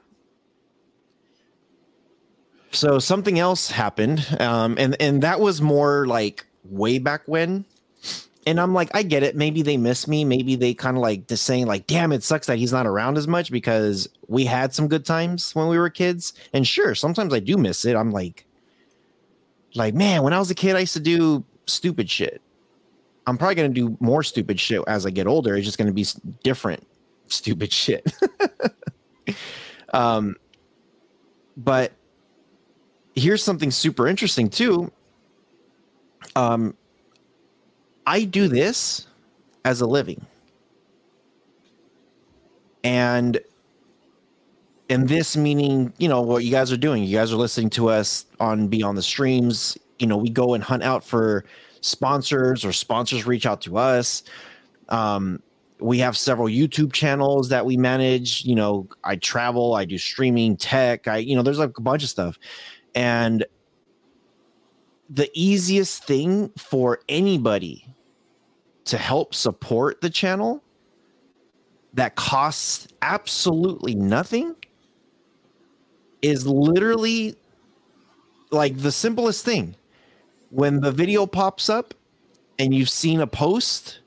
So something else happened, um, and and that was more like way back when and I'm like, I get it. Maybe they miss me. Maybe they kind of like just saying, like, damn, it sucks that he's not around as much because we had some good times when we were kids. And sure, sometimes I do miss it. I'm like, like, man, when I was a kid, I used to do stupid shit. I'm probably gonna do more stupid shit as I get older. It's just gonna be different stupid [LAUGHS] shit. um, but here's something super interesting too. Um, I do this as a living. And and this meaning, you know, what you guys are doing. You guys are listening to us on Beyond the Streams. You know, we go and hunt out for sponsors or sponsors reach out to us. Um, we have several YouTube channels that we manage. You know, I travel, I do streaming, tech, I, you know, there's like a bunch of stuff. And the easiest thing for anybody to help support the channel that costs absolutely nothing is literally like the simplest thing. When the video pops up and you've seen a post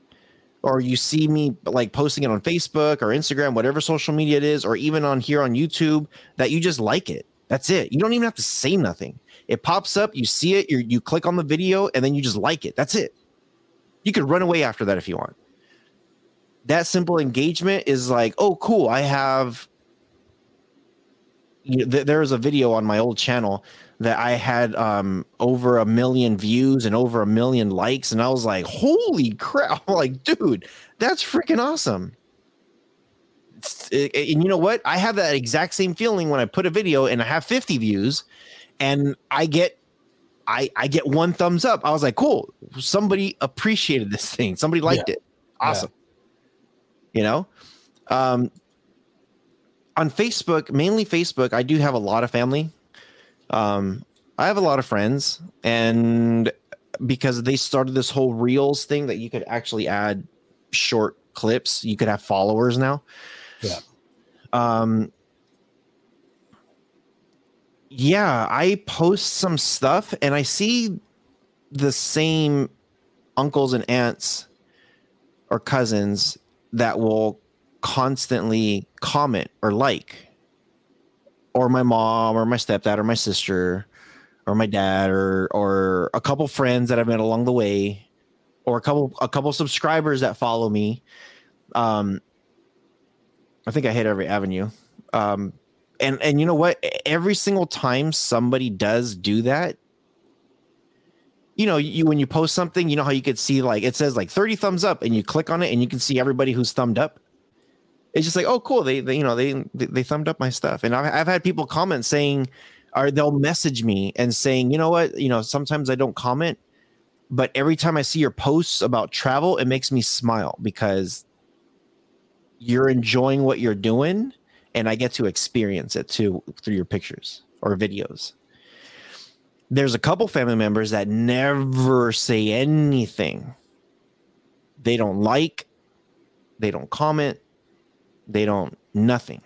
or you see me like posting it on Facebook or Instagram, whatever social media it is, or even on here on YouTube, that you just like it. That's it. You don't even have to say nothing. It pops up, you see it, you you click on the video, and then you just like it. That's it. You could run away after that if you want. That simple engagement is like, oh, cool. I have. You th- there was a video on my old channel that I had um over a million views and over a million likes, and I was like, "Holy crap!" [LAUGHS] I'm like, dude, that's freaking awesome. It- and you know what? I have that exact same feeling when I put a video and I have 50 views, and I get, I I get one thumbs up. I was like, "Cool, somebody appreciated this thing. Somebody liked it. Awesome." You know, um, on Facebook, mainly Facebook, I do have a lot of family. Um, I have a lot of friends, and because they started this whole Reels thing that you could actually add short clips, you could have followers now. Yeah. Um. Yeah, I post some stuff, and I see the same uncles and aunts or cousins that will constantly comment or like or my mom or my stepdad or my sister or my dad or or a couple friends that I've met along the way or a couple a couple subscribers that follow me. Um I think I hit every avenue. Um and and you know what? Every single time somebody does do that you know you when you post something you know how you could see like it says like 30 thumbs up and you click on it and you can see everybody who's thumbed up it's just like oh cool. They, they you know they, they they thumbed up my stuff. And I've, I've had people comment saying or they'll message me and saying you know what? You know sometimes i don't comment but every time i see your posts about travel it makes me smile because you're enjoying what you're doing and i get to experience it too through your pictures or videos. There's a couple family members that never say anything. They don't like they don't comment they don't nothing.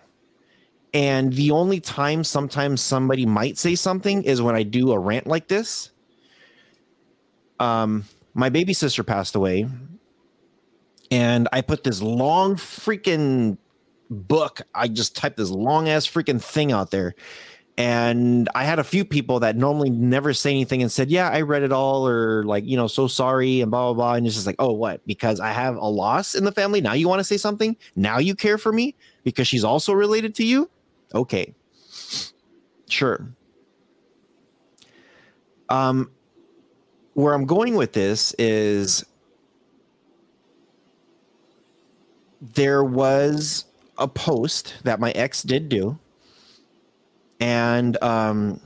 And the only time sometimes somebody might say something is when i do a rant like this. Um my baby sister passed away and i put this long freaking book i just typed this long ass freaking thing out there and i had a few people that normally never say anything and said yeah i read it all or like you know so sorry and blah blah blah. And it's just like oh what? Because i have a loss in the family? Now you want to say something? Now you care for me? Because she's also related to you? Okay. Sure. Um where i'm going with this is there was a post that my ex did do and um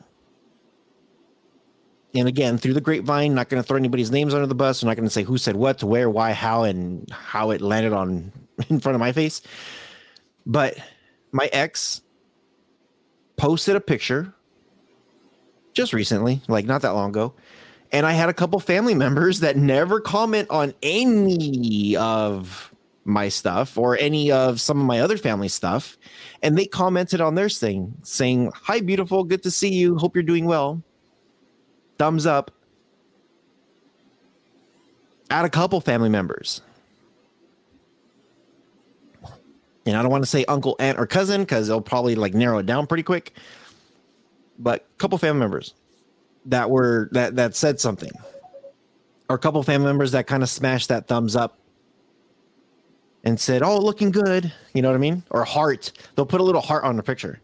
and again through the grapevine not going to throw anybody's names under the bus. I'm not going to say who said what where why how and how it landed on [LAUGHS] in front of my face. But my ex posted a picture just recently like not that long ago. And i had a couple family members that never comment on any of my stuff or any of some of my other family stuff and they commented on their thing saying hi beautiful good to see you. Hope you're doing well. Thumbs up. At a couple family members. And i don't want to say uncle aunt or cousin because they'll probably like narrow it down pretty quick. But a couple family members that were that that said something. Or a couple family members that kind of smashed that thumbs up and said, "Oh, looking good," you know what I mean, or heart. They'll put a little heart on the picture,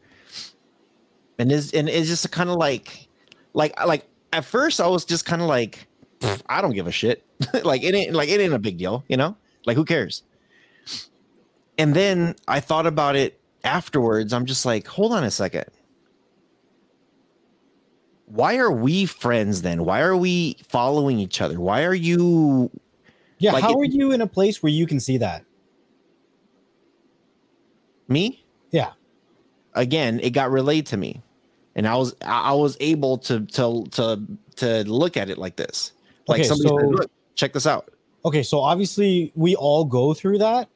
and is and it's just kind of like, like, like at first I was just kind of like, I don't give a shit, [LAUGHS] like it ain't like it ain't a big deal, you know, like who cares? And then I thought about it afterwards. I'm just like, hold on a second. Why are we friends then? Why are we following each other? Why are you Yeah, Like how it- are you in a place where you can see that? Me? Yeah. again it got relayed to me and i was i was able to to to to look at it like this like Okay, somebody so- said, look check this out Okay, so obviously we all go through that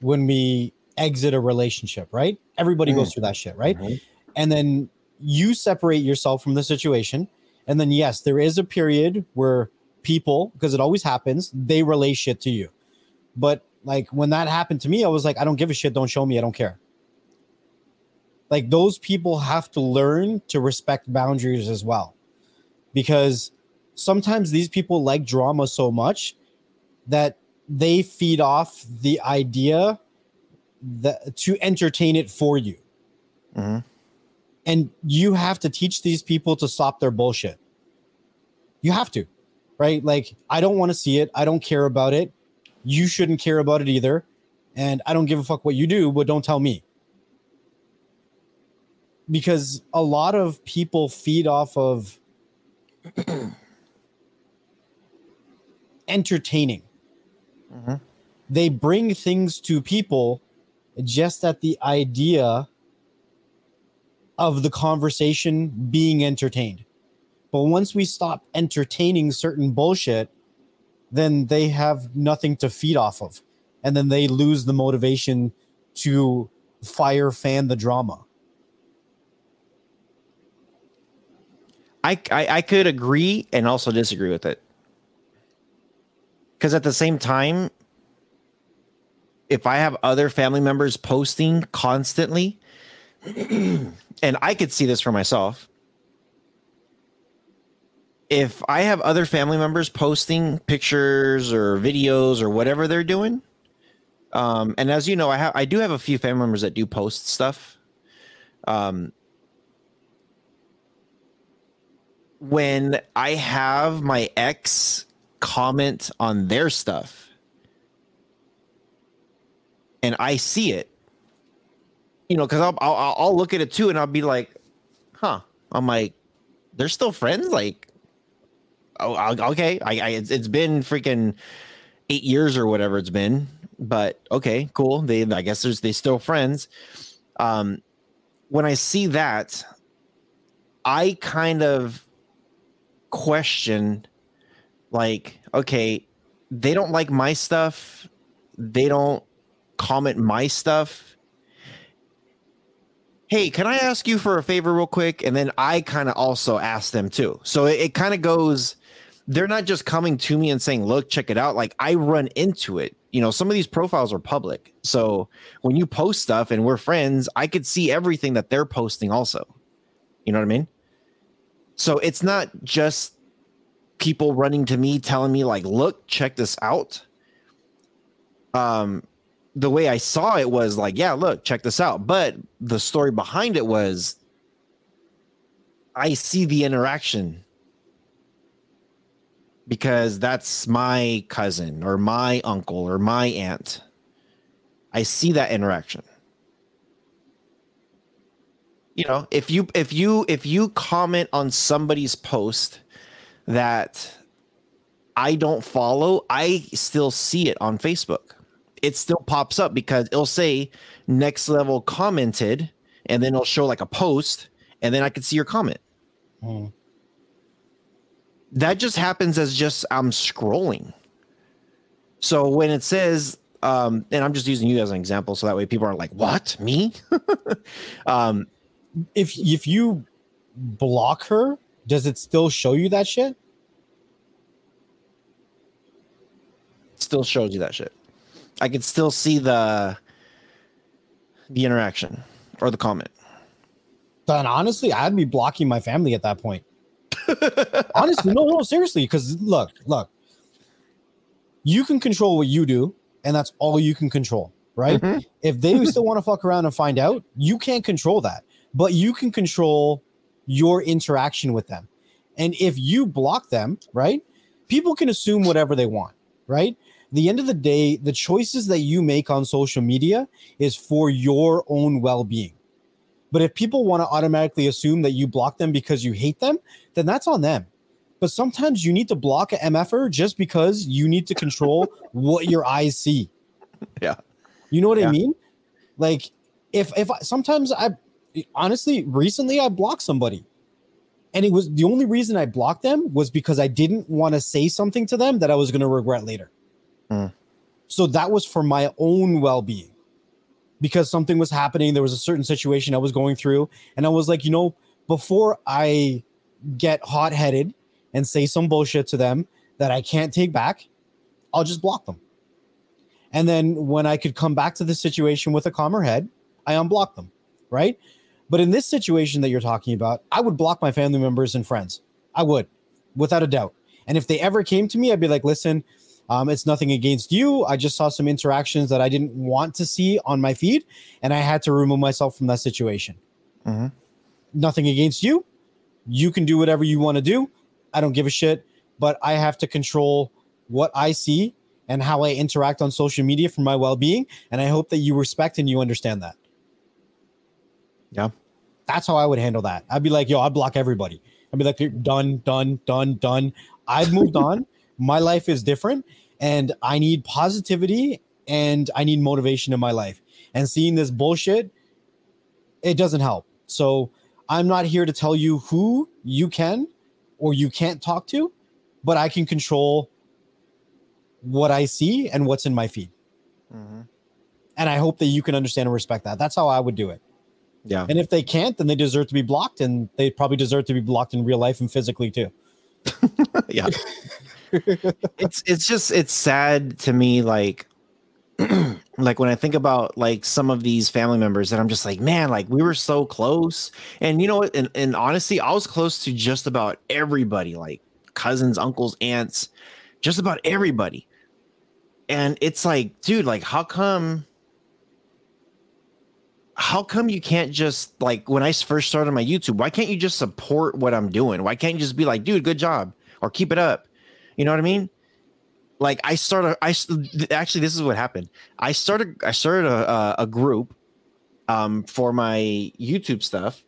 when we exit a relationship, right? Everybody Mm. goes through that shit, right? Mhm. And then you separate yourself from the situation. And then, yes, there is a period where people, because it always happens, they relay shit to you. But like when that happened to me, I was like, I don't give a shit. Don't show me. I don't care. Like those people have to learn to respect boundaries as well. Because sometimes these people like drama so much that they feed off the idea that to entertain it for you. Mhm. And you have to teach these people to stop their bullshit. You have to, right? Like, I don't want to see it. I don't care about it. You shouldn't care about it either. And I don't give a fuck what you do, but don't tell me. Because a lot of people feed off of [CLEARS THROAT] entertaining. Mhm. They bring things to people just at the idea of the conversation being entertained. But once we stop entertaining certain bullshit, then they have nothing to feed off of. And then they lose the motivation to fire fan the drama. I, I I could agree and also disagree with it. Because at the same time, if I have other family members posting constantly, [CLEARS THROAT] and I could see this for myself, if I have other family members posting pictures or videos or whatever they're doing, um, and as you know, I have I do have a few family members that do post stuff. Um, when I have my ex comment on their stuff and I see it, you know, because I'll, I'll I'll look at it too and I'll be like, huh. I'm like, they're still friends. Like, oh, okay. I, I it's, it's been freaking eight years or whatever it's been, but okay, cool. They I guess there's they still friends. Um, when I see that, I kind of question like okay they don't like my stuff they don't comment my stuff hey can i ask you for a favor real quick and then i kind of also ask them too so it, it kind of goes they're not just coming to me and saying look check it out. Like i run into it. You know some of these profiles are public. So when you post stuff and we're friends i could see everything that they're posting also. You know what i mean? So it's not just people running to me telling me like, "Look, check this out." Um the way I saw it was like, "Yeah, look, check this out." But the story behind it was I see the interaction because that's my cousin or my uncle or my aunt. I see that interaction you know if you if you if you comment on somebody's post that i don't follow i still see it on facebook it still pops up because it'll say next level commented and then it'll show like a post and then i can see your comment Hmm. That just happens as just i'm scrolling so when it says um and i'm just using you as an example so that way people aren't like what me [LAUGHS] um If if you block her, does it still show you that shit? still shows you that shit. I can still see the the interaction or the comment. Then honestly, I'd be blocking my family at that point. Honestly, no, no, seriously. Because look, look, you can control what you do, and that's all you can control, right? Mhm. If they [LAUGHS] still want to fuck around and find out, you can't control that, but you can control your interaction with them. And if you block them, right, people can assume whatever they want, right? The end of the day, the choices that you make on social media is for your own well being. But if people want to automatically assume that you block them because you hate them, then that's on them. But sometimes you need to block a MFer just because you need to control [LAUGHS] what your eyes see. Yeah. You know what Yeah. I mean? Like if if I, sometimes I honestly recently I blocked somebody. And it was the only reason I blocked them was because I didn't want to say something to them that I was going to regret later. Hmm. So that was for my own well-being. Because something was happening, there was a certain situation I was going through and I was like, you know, before I get hot-headed and say some bullshit to them that I can't take back, I'll just block them. And then when I could come back to the situation with a calmer head, I unblock them, right? But in this situation that you're talking about, I would block my family members and friends. I would, without a doubt. And if they ever came to me, I'd be like, listen, um, it's nothing against you. I just saw some interactions that I didn't want to see on my feed, and I had to remove myself from that situation. Mhm. nothing against you. You can do whatever you want to do. I don't give a shit, but I have to control what I see and how I interact on social media for my well-being and I hope that you respect and you understand that. Yeah. That's how I would handle that. I'd be like, "Yo, I'd block everybody." I'd be like, done, done, done, done." I've moved [LAUGHS] on. My life is different and I need positivity and I need motivation in my life. And seeing this bullshit it doesn't help. So I'm not here to tell you who you can or you can't talk to, but I can control what I see and what's in my feed. Mhm. And I hope that you can understand and respect that. That's how I would do it. Yeah. And if they can't, then they deserve to be blocked and they probably deserve to be blocked in real life and physically too. [LAUGHS] yeah. [LAUGHS] it's it's just it's sad to me like [CLEARS THROAT] like when I think about like some of these family members that I'm just like, man, like we were so close. And you know what? And, and honestly, I was close to just about everybody, like cousins, uncles, aunts, just about everybody. And it's like, dude, like how come how come you can't just like when I first started my YouTube, why can't you just support what I'm doing? Why can't you just be like, dude, good job or keep it up? You know what I mean? Like I started, I actually this is what happened. I started, I started a, a, group um, for my YouTube stuff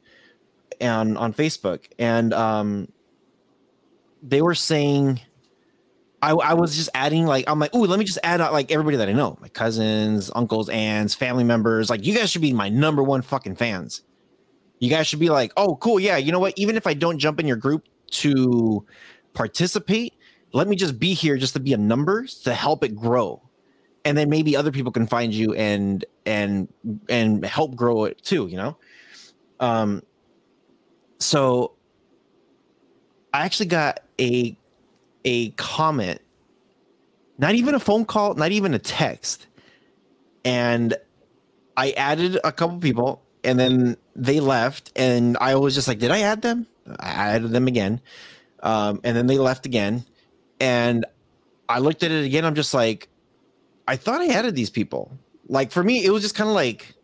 and on Facebook, and um, they were saying. I, I was just adding like I'm like, ooh, let me just add uh, like everybody that I know, my cousins, uncles, aunts, family members. Like, you guys should be my number one fucking fans. You guys should be like, oh, cool, yeah. You know what? Even if I don't jump in your group to participate, let me just be here just to be a number to help it grow, and then maybe other people can find you and and and help grow it too. You know, um. So, I actually got a a comment, not even a phone call, not even a text. And I added a couple people and then they left. And I was just like, did I add them? I added them again. Um, and then they left again. And I looked at it again. I'm just like, I thought I added these people. Like for me, it was just kind of like,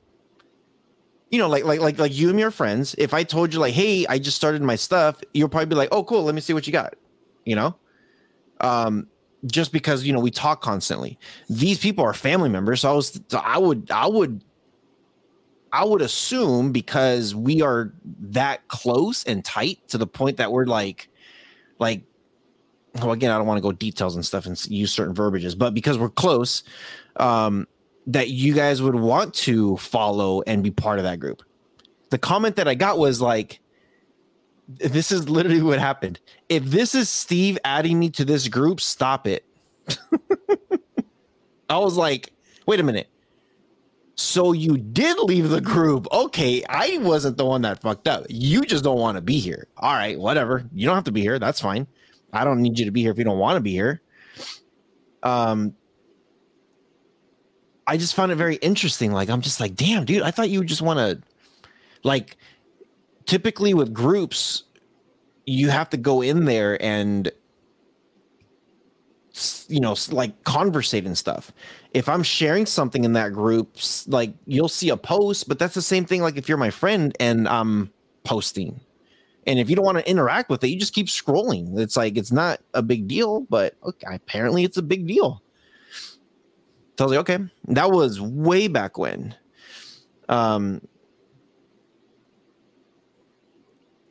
you know, like like like like you and your friends. If I told you like, hey, I just started my stuff, you'll probably be like, oh, cool, let me see what you got. You know? um just because you know we talk constantly these people are family members so i was i would i would i would assume because we are that close and tight to the point that we're like like well again i don't want to go details and stuff and use certain verbiages but because we're close um that you guys would want to follow and be part of that group the comment that i got was like this is literally what happened. If this is Steve adding me to this group, stop it. [LAUGHS] I was like, wait a minute. So you did leave the group. Okay, I wasn't the one that fucked up. You just don't want to be here. All right, whatever. You don't have to be here. That's fine. I don't need you to be here if you don't want to be here. Um I just found it very interesting. Like I'm just like, damn, dude, I thought you would just want to like typically with groups you have to go in there and you know like conversate and stuff if i'm sharing something in that group like you'll see a post but that's the same thing like if you're my friend and i'm posting and if you don't want to interact with it you just keep scrolling it's like it's not a big deal but okay, apparently it's a big deal so i was like okay that was way back when um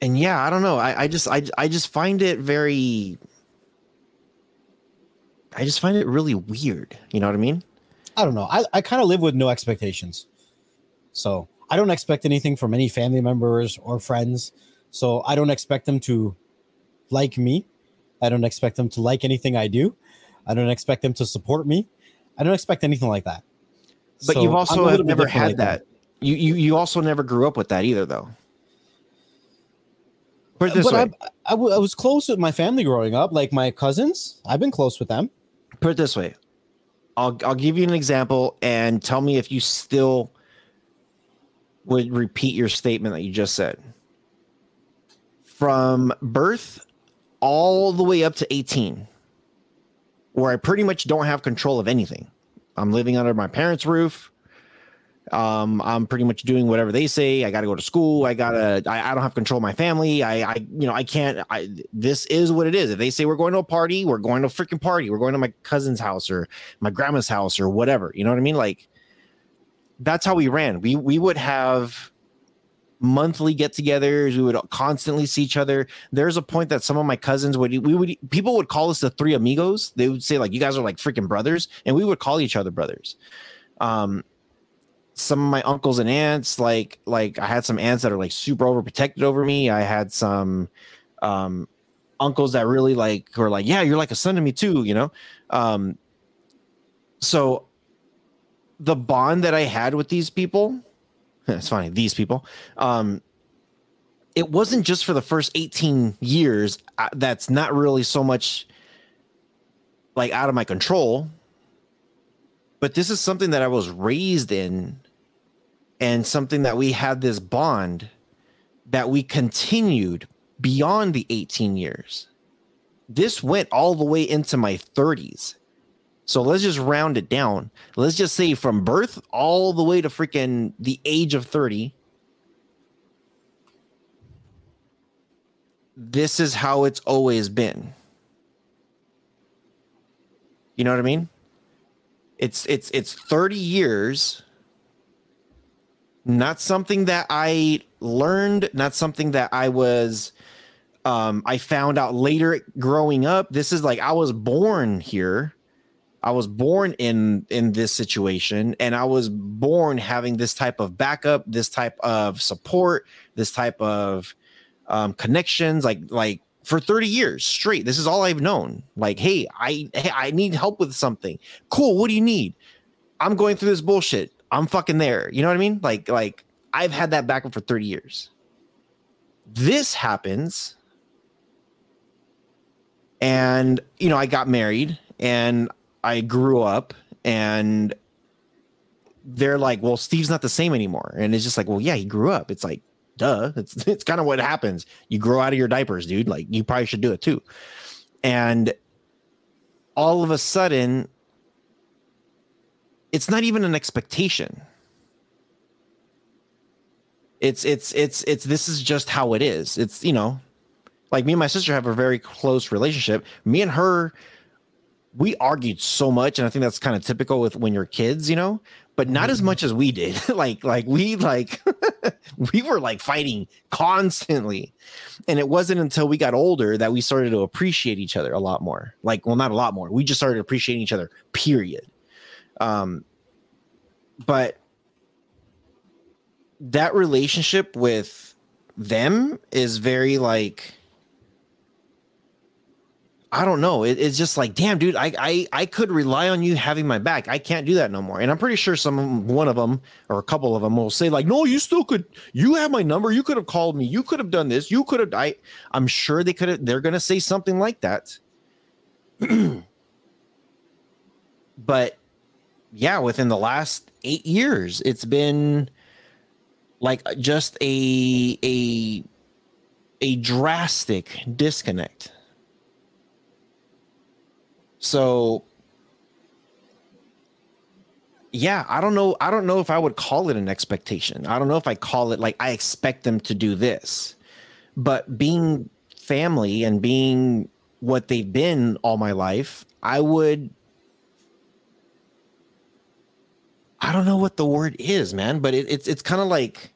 and yeah, I don't know. I, I just I I just find it very I just find it really weird. You know what I mean? I don't know. I, I kind of live with no expectations. So I don't expect anything from any family members or friends. So I don't expect them to like me. I don't expect them to like anything I do. I don't expect them to support me. I don't expect anything like that. But So you've also have never had like that. You, you you also never grew up with that either though. Put this but way. I, I, w- I was close with my family growing up, like my cousins. I've been close with them. Put it this way. I'll I'll give you an example and tell me if you still would repeat your statement that you just said. From birth all the way up to 18, where I pretty much don't have control of anything. I'm living under my parents' roof. Um, I'm pretty much doing whatever they say. I got to go to school. I gotta. I, I don't have control of my family. I, I, you know, I can't. I. This is what it is. If they say we're going to a party, we're going to a freaking party. We're going to my cousin's house or my grandma's house or whatever. You know what I mean? Like, that's how we ran. We we would have monthly get-togethers. We would constantly see each other. There's a point that some of my cousins would we would people would call us the three amigos. They would say like you guys are like freaking brothers, and we would call each other brothers. Um, some of my uncles and aunts like like i had some aunts that are like super overprotected over me i had some um uncles that really like were like yeah you're like a son to me too you know um so the bond that i had with these people [LAUGHS] it's funny these people um it wasn't just for the first 18 years uh, that's not really so much like out of my control but this is something that i was raised in and something that we had this bond that we continued beyond the 18 years. This went all the way into my 30s. So let's just round it down. Let's just say from birth all the way to freaking the age of 30. This is how it's always been. You know what I mean? It's it's it's 30 years not something that I learned, not something that I was um I found out later growing up. This is like I was born here. I was born in in this situation and I was born having this type of backup, this type of support, this type of um connections like like for 30 years straight. This is all I've known. Like, hey, I hey, I need help with something. Cool, what do you need? I'm going through this bullshit I'm fucking there. You know what I mean? Like, like I've had that backup for 30 years. This happens. And, you know, I got married and I grew up and they're like, well, Steve's not the same anymore. And it's just like, well, yeah, he grew up. It's like, duh. [LAUGHS] It's it's kind of what happens. You grow out of your diapers, dude. Like you probably should do it too. And all of a sudden, it's not even an expectation it's it's it's it's this is just how it is it's you know like me and my sister have a very close relationship me and her we argued so much and i think that's kind of typical with when you're kids you know? But not as mm-hmm. much as we did. [LAUGHS] Like like we like [LAUGHS] we were like fighting constantly. And it wasn't until we got older that we started to appreciate each other a lot more. Like well not a lot more. We just started appreciating each other period. Um, but that relationship with them is very like I don't know. It, it's just like, damn, dude, I, I I could rely on you having my back. I can't do that no more. And I'm pretty sure some one of them or a couple of them will say like, no, you still could. You have my number. You could have called me. You could have done this. You could have. I I'm sure they could have. They're gonna say something like that. [CLEARS THROAT] but yeah, within the last eight years, it's been like just a a a drastic disconnect. So yeah, I don't know. I don't know if I would call it an expectation. I don't know if I call it like I expect them to do this. But being family and being what they've been all my life, I would I don't know what the word is, man, but it, it's it's kind of like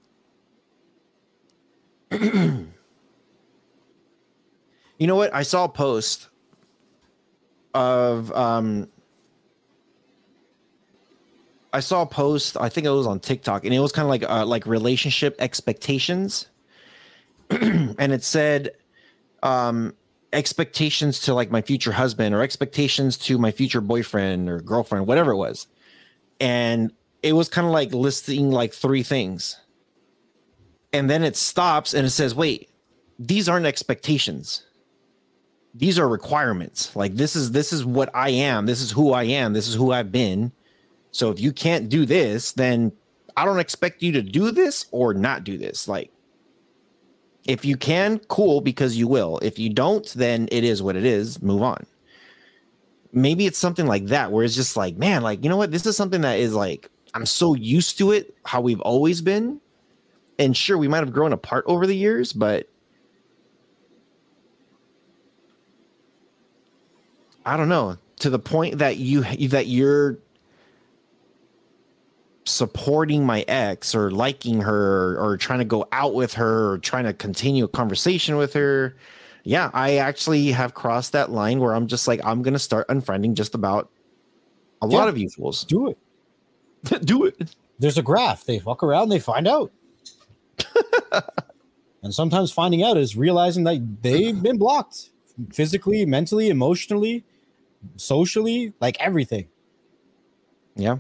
[CLEARS THROAT] you know what? I saw a post of um I saw a post, I think it was on TikTok, and it was kind of like uh, like relationship expectations. [CLEARS THROAT] and it said um expectations to like my future husband or expectations to my future boyfriend or girlfriend, whatever it was. And it was kind of like listing like three things. And then it stops and it says wait these aren't expectations these are requirements. Like this is this is what i am. This is who i am. This is who i've been. So if you can't do this then i don't expect you to do this or not do this. Like if you can cool because you will. If you don't then it is what it is. Move on. Maybe it's something like that where it's just like man like you know what? This is something that is like I'm so used to it, how we've always been. And sure, we might have grown apart over the years, but I don't know to the point that you that you're supporting my ex or liking her or, or trying to go out with her or trying to continue a conversation with her. Yeah, I actually have crossed that line where I'm just like I'm gonna start unfriending just about a Yeah. lot of you fools. Do it. [LAUGHS] Do it. There's a graph. They fuck around, they find out. [LAUGHS] and sometimes finding out is realizing that they've been blocked physically, mentally, emotionally, socially, like everything. Yeah.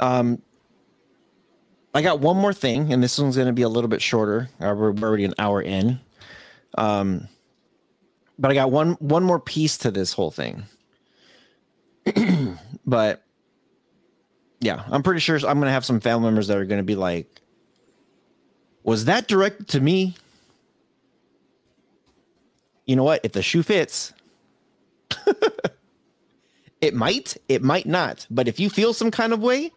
Um, I got one more thing, and this one's going to be a little bit shorter. Uh, we're already an hour in. Um, but I got one one more piece to this whole thing. [CLEARS THROAT] but yeah, I'm pretty sure I'm going to have some family members that are going to be like, "Was that directed to me?" You know what? If the shoe fits, [LAUGHS] it might, it might not. But if you feel some kind of way,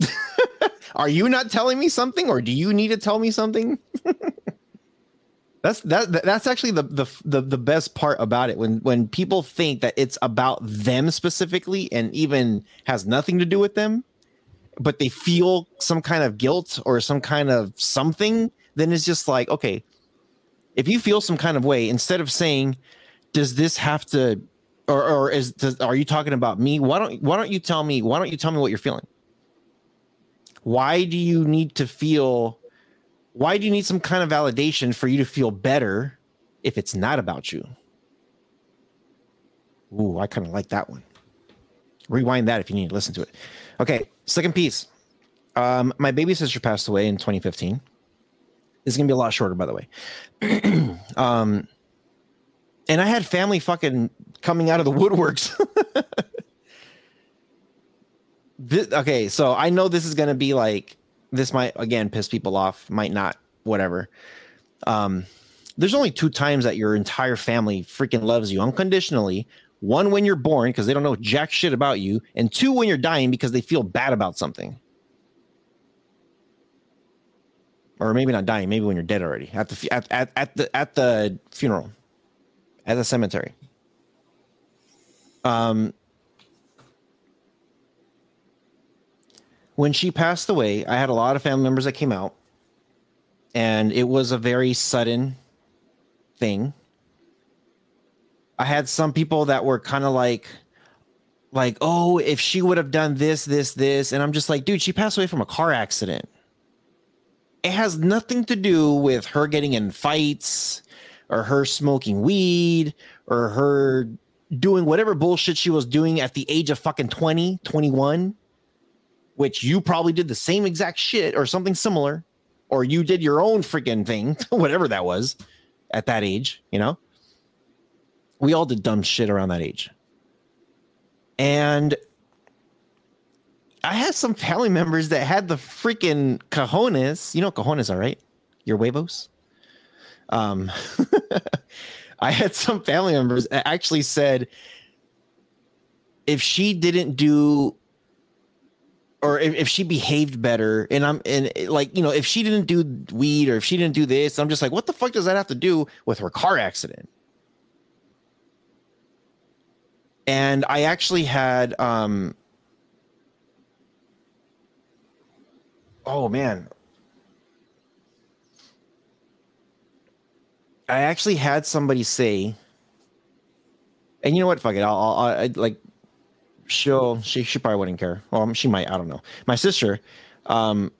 [LAUGHS] are you not telling me something, or do you need to tell me something? [LAUGHS] that's that. that- That's actually the, the the the best part about it. When when people think that it's about them specifically, and even has nothing to do with them, but they feel some kind of guilt or some kind of something, then it's just like, okay, if you feel some kind of way, instead of saying, "Does this have to?" Or or is does, are you talking about me? Why don't why don't you tell me? Why don't you tell me what you're feeling? Why do you need to feel? Why do you need some kind of validation for you to feel better if it's not about you? Ooh, I kind of like that one. Rewind that if you need to listen to it. Okay, second piece. Um, my baby sister passed away in 2015. This is gonna be a lot shorter, by the way. [CLEARS THROAT] um, and I had family fucking coming out of the woodworks. [LAUGHS] Thi- okay, so I know this is gonna be like this might again piss people off, might not, whatever. Um, there's only two times that your entire family freaking loves you unconditionally. One when you're born because they don't know jack shit about you, and two when you're dying because they feel bad about something. Or maybe not dying, maybe when you're dead already at the at, at, at the at the funeral, at the cemetery. Um, when she passed away, I had a lot of family members that came out, and it was a very sudden thing. I had some people that were kind of like, like, oh, if she would have done this, this, this, and I'm just like, dude, she passed away from a car accident. It has nothing to do with her getting in fights or her smoking weed or her doing whatever bullshit she was doing at the age of fucking 20, 21 which you probably did the same exact shit or something similar, or you did your own freaking thing, [LAUGHS] whatever that was at that age, you know? We all did dumb shit around that age. And I had some family members that had the freaking cojones. You know what cojones are, right? Your huevos. Um, [LAUGHS] I had some family members actually said if she didn't do or if, if she behaved better and i'm and like you know if she didn't do weed or if she didn't do this i'm just like what the fuck does that have to do with her car accident? And i actually had um oh man i actually had somebody say and you know what fuck it i'll, I'll I, like she'll she she probably wouldn't care. Well, she might. I don't know. My sister, um,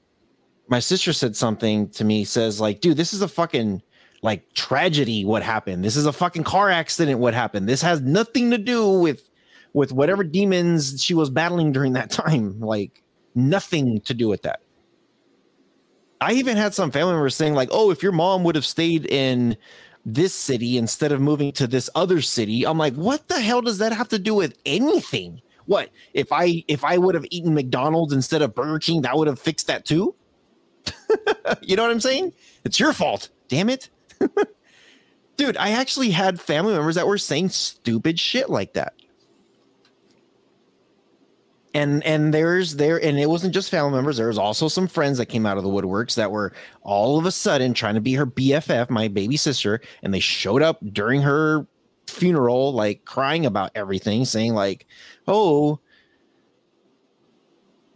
my sister said something to me. Says like, dude, this is a fucking like tragedy. What happened? This is a fucking car accident. What happened? This has nothing to do with with whatever demons she was battling during that [LAUGHS] time. Like nothing to do with that. I even had some family members saying like, oh, if your mom would have stayed in this city instead of moving to this other city i'm like what the hell does that have to do with anything? What if i if i would have eaten mcdonald's instead of burger king that would have fixed that too? [LAUGHS] You know what i'm saying? It's your fault damn it. [LAUGHS] Dude i actually had family members that were saying stupid shit like that and and there's there and it wasn't just family members there was also some friends that came out of the woodworks that were all of a sudden trying to be her bff my baby sister and they showed up during her funeral like crying about everything saying like oh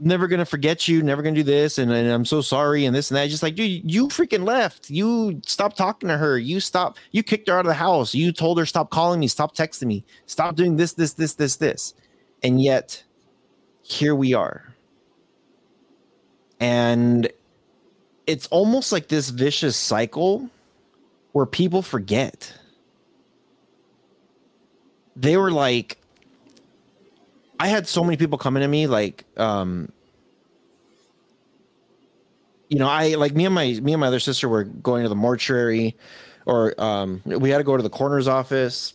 never gonna forget you never gonna do this and, and i'm so sorry and this and that. Just like dude you freaking left. You stopped talking to her. You stopped you kicked her out of the house. You told her stop calling me stop texting me stop doing this this this this this. And yet here we are. And it's almost like this vicious cycle where people forget. They were like, I had so many people coming to me like, um, you know, I like me and my me and my other sister were going to the mortuary, or um, we had to go to the coroner's office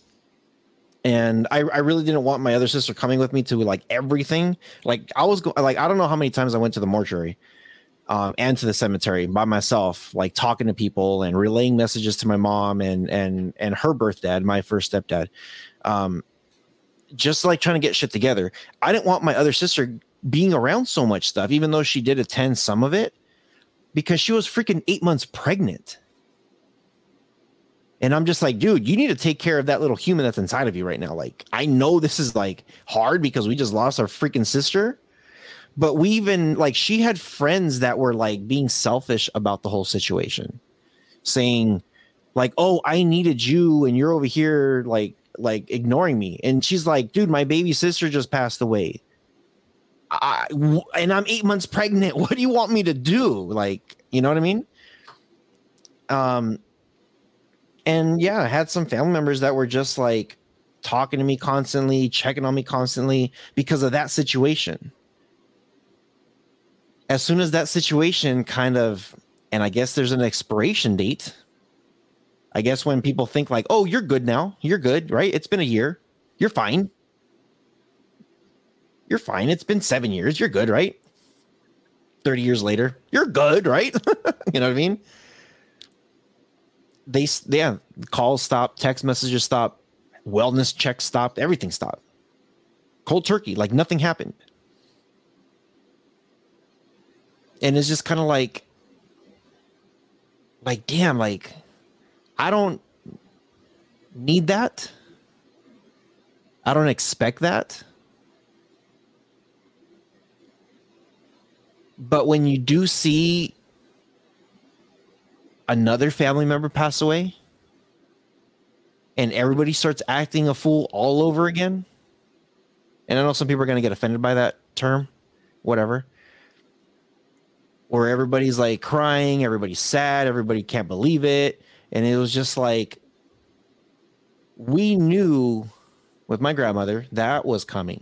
and I, I really didn't want my other sister coming with me to like everything. Like I was go- like I don't know how many times I went to the mortuary um, and to the cemetery by myself, like talking to people and relaying messages to my mom and and and her birth dad, my first stepdad, um, just like trying to get shit together. I didn't want my other sister being around so much stuff, even though she did attend some of it, because she was freaking eight months pregnant. And I'm just like, dude, you need to take care of that little human that's inside of you right now. Like, I know this is like hard because we just lost our freaking sister. But we even like she had friends that were like being selfish about the whole situation, saying, like, oh, I needed you and you're over here like like ignoring me. And she's like, dude, my baby sister just passed away. I, and I'm eight months pregnant. [LAUGHS] What do you want me to do? Like, you know what I mean? Um, and yeah, I had some family members that were just like talking to me constantly, checking on me constantly because of that situation. As soon as that situation kind of, and I guess there's an expiration date. I guess when people think like, oh, you're good now, you're good, right? It's been a year, you're fine. You're fine. It's been seven years, you're good, right? 30 years later, you're good, right? [LAUGHS] you know what I mean? They yeah calls stopped text messages stopped wellness checks stopped everything stopped. Cold turkey like nothing happened. And it's just kind of like like damn like i don't need that. I don't expect that. But when you do see another family member pass away and everybody starts acting a fool all over again and i know some people are going to get offended by that term whatever where everybody's like crying everybody's sad everybody can't believe it and it was just like we knew with my grandmother that was coming.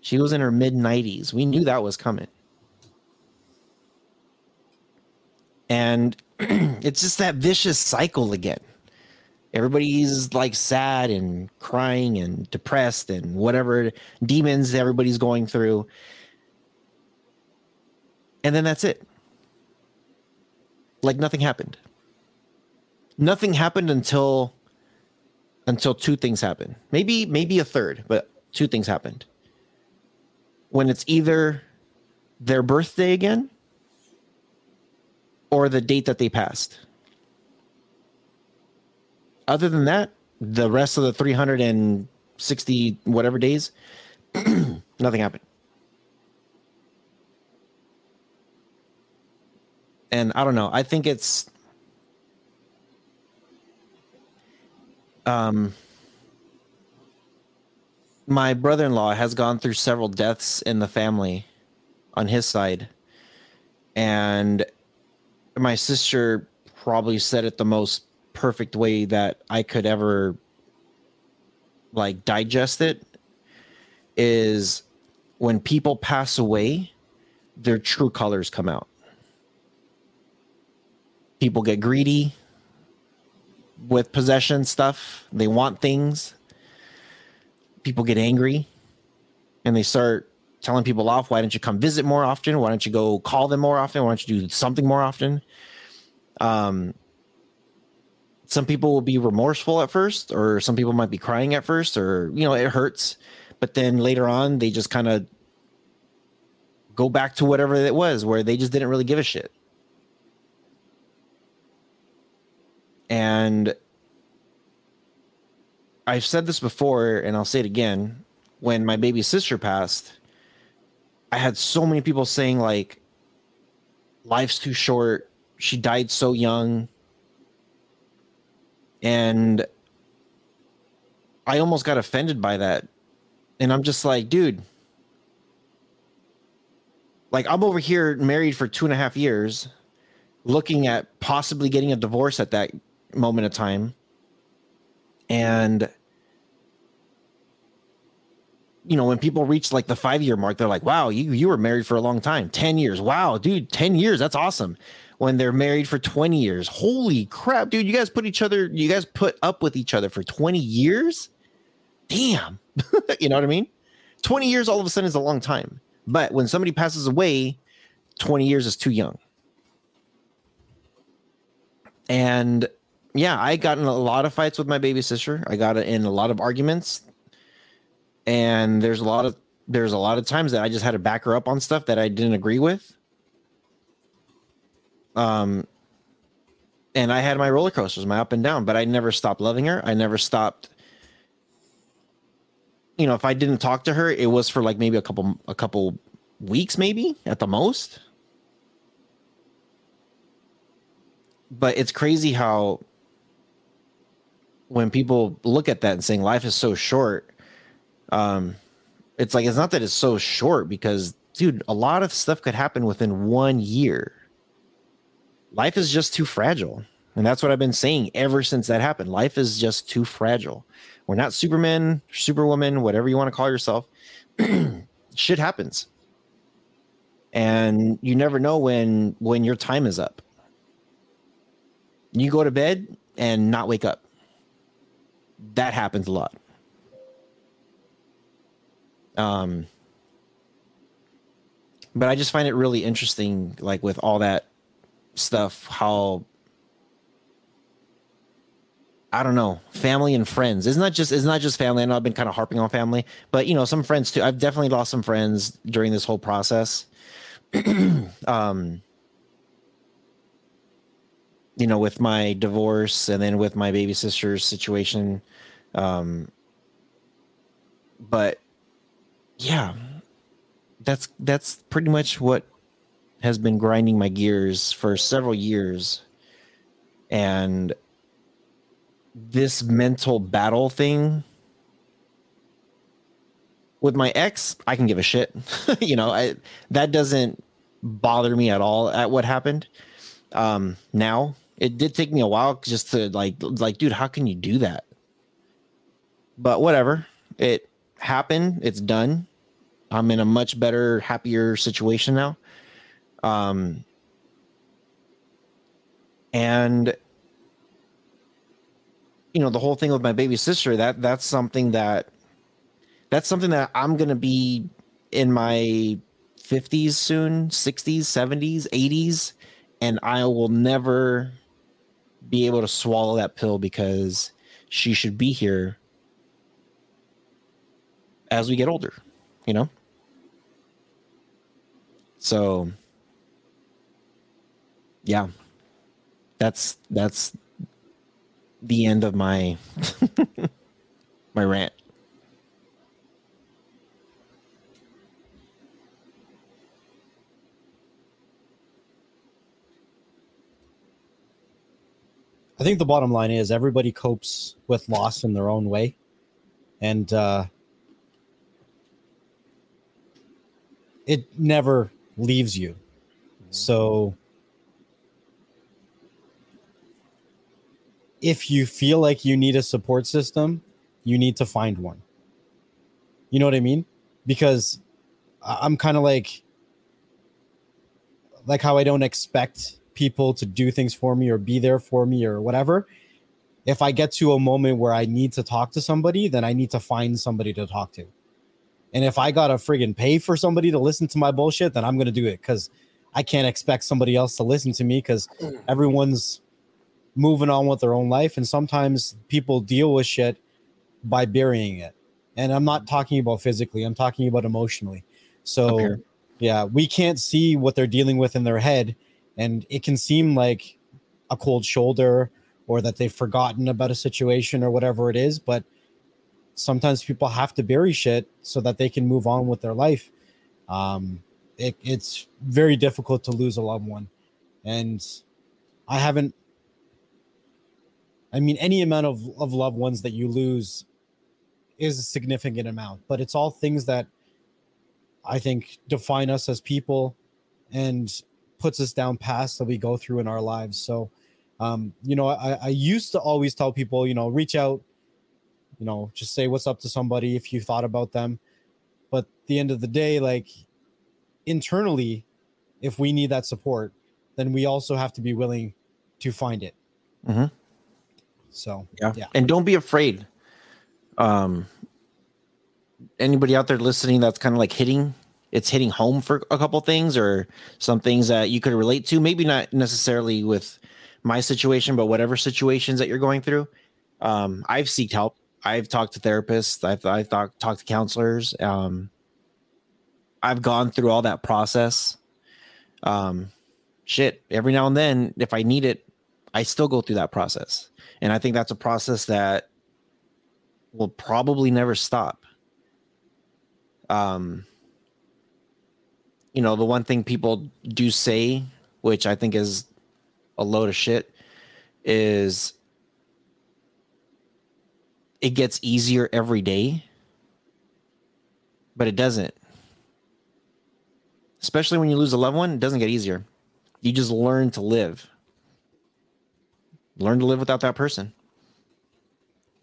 She was in her mid 90s we knew that was coming. And [CLEARS THROAT] it's just that vicious cycle again. Everybody's like sad and crying and depressed and whatever demons everybody's going through. And then that's it. Like nothing happened. Nothing happened until until two things happened. Maybe maybe a third, but two things happened. When it's either their birthday again or the date that they passed. Other than that, the rest of the 360 whatever days, [CLEARS THROAT] nothing happened. And I don't know. I think it's um my brother-in-law has gone through several deaths in the family on his side and my sister probably said it the most perfect way that I could ever like digest it is when people pass away, their true colors come out. People get greedy with possession stuff, they want things. People get angry and they start telling people off. Why don't you come visit more often? Why don't you go call them more often? Why don't you do something more often? Um, some people will be remorseful at first, or some people might be crying at first, or you know, it hurts, but then later on, they just kind of go back to whatever it was where they just didn't really give a shit. And I've said this before and I'll say it again. When my baby sister passed, I had so many people saying, like, life's too short. She died so young. And I almost got offended by that. And I'm just like, dude, like I'm over here married for two and a half years, looking at possibly getting a divorce at that moment of time. And you know, when people reach like the five year mark, they're like, wow, you you were married for a long time. 10 years. Wow, dude, 10 years. That's awesome. When they're married for 20 years. Holy crap, dude. You guys put each other, you guys put up with each other for 20 years? Damn. [LAUGHS] you know what I mean? 20 years all of a sudden is a long time. But when somebody passes away, 20 years is too young. And yeah, I got in a lot of fights with my baby sister. I got in a lot of arguments. And there's a lot of there's a lot of times that I just had to back her up on stuff that I didn't agree with. Um and I had my roller coasters, my up and down, but I never stopped loving her. I never stopped you know, if I didn't talk to her, it was for like maybe a couple a couple weeks, maybe at the most. But it's crazy how when people look at that and saying life is so short, um, it's like it's not that it's so short because dude, a lot of stuff could happen within one year. Life is just too fragile. And that's what I've been saying ever since that happened. Life is just too fragile. We're not Superman, Superwoman, whatever you want to call yourself. [CLEARS THROAT] Shit happens. And you never know when when your time is up. You go to bed and not wake up. That happens a lot. Um but I just find it really interesting like with all that stuff how I don't know, family and friends. It's not just it's not just family. I know I've been kind of harping on family, but you know, some friends too. I've definitely lost some friends during this whole process. [CLEARS THROAT] um, you know, with my divorce and then with my baby sister's situation. Um, but yeah, that's that's pretty much what has been grinding my gears for several years. And this mental battle thing with my ex, I can give a shit. [LAUGHS] you know, I that doesn't bother me at all at what happened. Um now, it did take me a while just to like like dude, how can you do that? But whatever. It happened, it's done. I'm in a much better, happier situation now. Um and you know the whole thing with my baby sister that that's something that that's something that i'm gonna be in my 50s soon 60s 70s 80s and i will never be able to swallow that pill because she should be here as we get older you know so yeah that's that's the end of my [LAUGHS] my rant. I think the bottom line is everybody copes with loss in their own way. And uh, it never leaves you. So if you feel like you need a support system, you need to find one. You know what I mean? Because I'm kind of like like how I don't expect people to do things for me or be there for me or whatever. If I get to a moment where I need to talk to somebody, then I need to find somebody to talk to. And if I gotta friggin' pay for somebody to listen to my bullshit, then I'm gonna do it because I can't expect somebody else to listen to me because mm. everyone's moving on with their own life. And sometimes people deal with shit by burying it. And I'm not talking about physically, I'm talking about emotionally. So, Yeah, we can't see what they're dealing with in their head, and it can seem like a cold shoulder or that they've forgotten about a situation or whatever it is. But sometimes people have to bury shit so that they can move on with their life. Um, it, it's very difficult to lose a loved one, and I haven't. I mean, any amount of, of loved ones that you lose is a significant amount, but it's all things that I think define us as people and puts us down paths that we go through in our lives. So, um, you know, I, I used to always tell people, you know, reach out, you know, just say what's up to somebody if you thought about them. But the end of the day, like internally, if we need that support, then we also have to be willing to find it. mm-hmm. So, Yeah. Yeah. And don't be afraid. Um anybody out there listening that's kind of like hitting it's hitting home for a couple things or some things that you could relate to, maybe not necessarily with my situation, but whatever situations that you're going through. Um, I've seeked help. I've talked to therapists. I've, I've talked, talked to counselors. Um, I've gone through all that process. Um, shit, every now and then, if I need it, I still go through that process. And I think that's a process that will probably never stop. Um, you know, the one thing people do say, which I think is a load of shit, is it gets easier every day, but it doesn't. Especially when you lose a loved one, it doesn't get easier. You just learn to live. Learn to live without that person.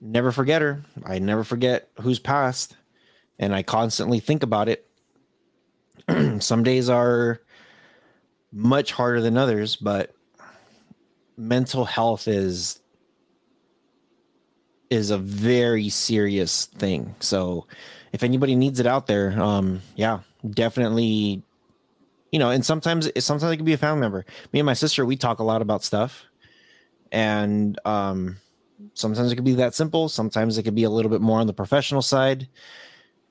Never forget her. I never forget who's passed, and I constantly think about it. [CLEARS THROAT] Some days are much harder than others, but mental health is is a very serious thing. So if anybody needs it out there, um, yeah, definitely. You know, and sometimes sometimes it can be a family member. Me and my sister, we talk a lot about stuff, and um, sometimes it could be that simple. Sometimes it could be a little bit more on the professional side,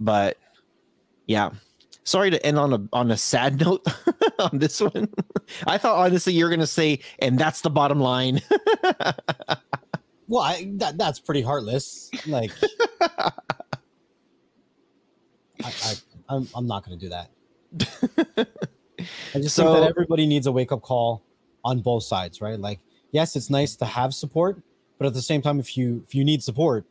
but yeah. Sorry to end on a on a sad [LAUGHS] note [LAUGHS] on this one. I thought honestly you're gonna say, and that's the bottom line. [LAUGHS] Well, I, that that's pretty heartless. Like, [LAUGHS] I, I, I'm I'm not going to do that. [LAUGHS] I just So- think that everybody needs a wake up call on both sides, right? Like, yes, it's nice to have support, but at the same time, if you if you need support,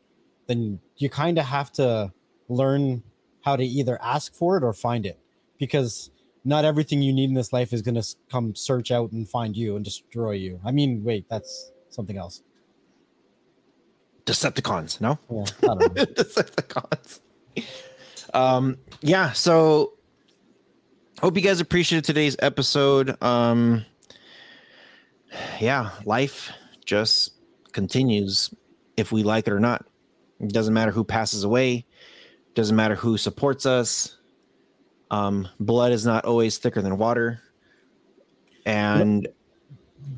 then you kind of have to learn how to either ask for it or find it, because not everything you need in this life is going to come search out and find you and destroy you. I mean, wait, that's something else. Decepticons, no? Yeah, I don't know. [LAUGHS] Decepticons. Um, yeah, so hope you guys appreciated today's episode. Um, yeah, life just continues if we like it or not. It doesn't matter who passes away, doesn't matter who supports us. Um, blood is not always thicker than water. And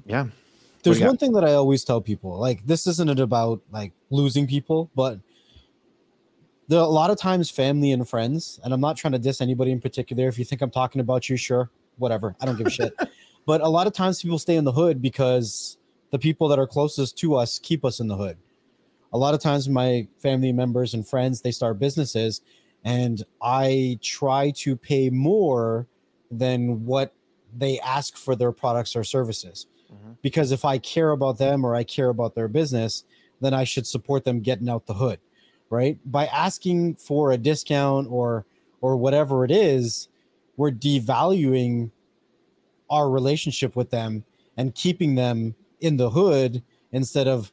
yeah, There's one thing that I always tell people like this isn't about like losing people, but there are a lot of times family and friends, and I'm not trying to diss anybody in particular. If you think I'm talking about you, sure, whatever. I don't give a shit. [LAUGHS] But a lot of times people stay in the hood because the people that are closest to us keep us in the hood. A lot of times my family members and friends they start businesses and I try to pay more than what they ask for their products or services Mm-hmm. because if I care about them or I care about their business, then I should support them getting out the hood, right? By asking for a discount or or whatever it is, we're devaluing our relationship with them and keeping them in the hood instead of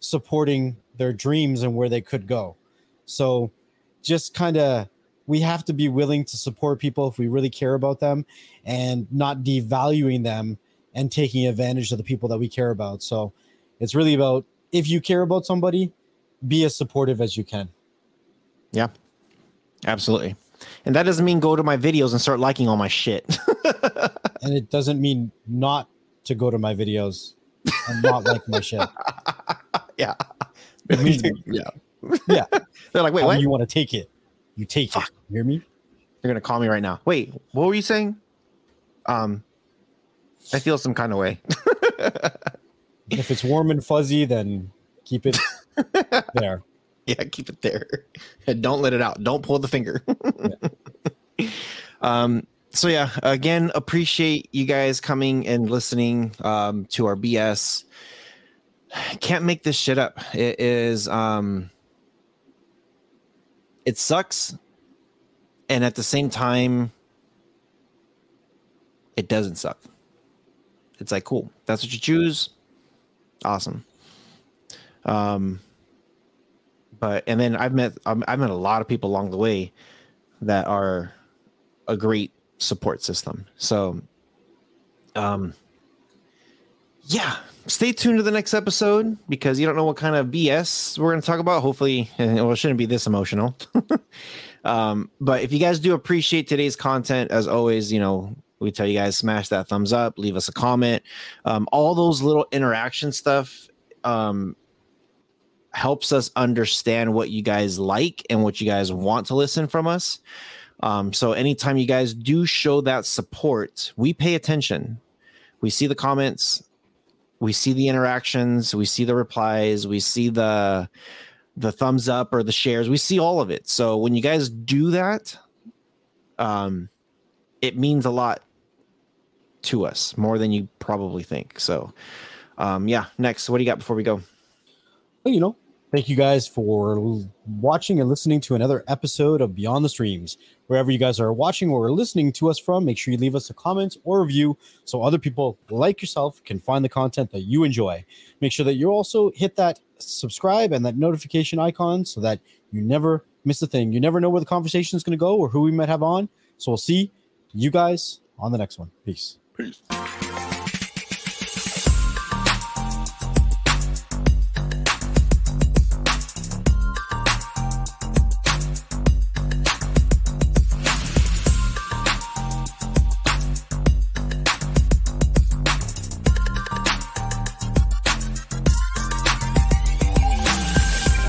supporting their dreams and where they could go. So just kind of we have to be willing to support people if we really care about them and not devaluing them and taking advantage of the people that we care about. So it's really about if you care about somebody, be as supportive as you can. Yeah, absolutely. And that doesn't mean go to my videos and start liking all my shit. [LAUGHS] And it doesn't mean not to go to my videos and not like my shit. [LAUGHS] yeah. It means yeah. Yeah. [LAUGHS] They're like, wait, what? you want to take it, you take it. You hear me? You're gonna call me right now. Wait, what were you saying? Um, I feel some kind of way. [LAUGHS] if it's warm and fuzzy, then keep it [LAUGHS] there. yeah, keep it there. And don't let it out. Don't pull the finger. [LAUGHS] um, so yeah, again, appreciate you guys coming and listening um to our BS. Can't make this shit up. It is um it sucks. And at the same time, it doesn't suck. It's like cool. That's what you choose. Awesome. Um but and then I've met um, I've met a lot of people along the way that are a great support system. So, um, yeah, stay tuned to the next episode because you don't know what kind of BS we're going to talk about. Hopefully, [LAUGHS] well, it shouldn't be this emotional. [LAUGHS] um, but if you guys do appreciate today's content, as always, you know, we tell you guys smash that thumbs up, leave us a comment. Um, all those little interaction stuff um, helps us understand what you guys like and what you guys want to listen from us. Um, so anytime you guys do show that support, we pay attention. We see the comments, we see the interactions, we see the replies, we see the the thumbs up or the shares. We see all of it. So when you guys do that, um, it means a lot to us more than you probably think. So, um, yeah. Next, what do you got before we go? Well, you know, thank you guys for watching and listening to another episode of Beyond the Streams. Wherever you guys are watching or listening to us from, make sure you leave us a comment or review so other people like yourself can find the content that you enjoy. Make sure that you also hit that subscribe and that notification icon so that you never miss a thing. You never know where the conversation is going to go or who we might have on. So we'll see you guys on the next one. Peace. Peace.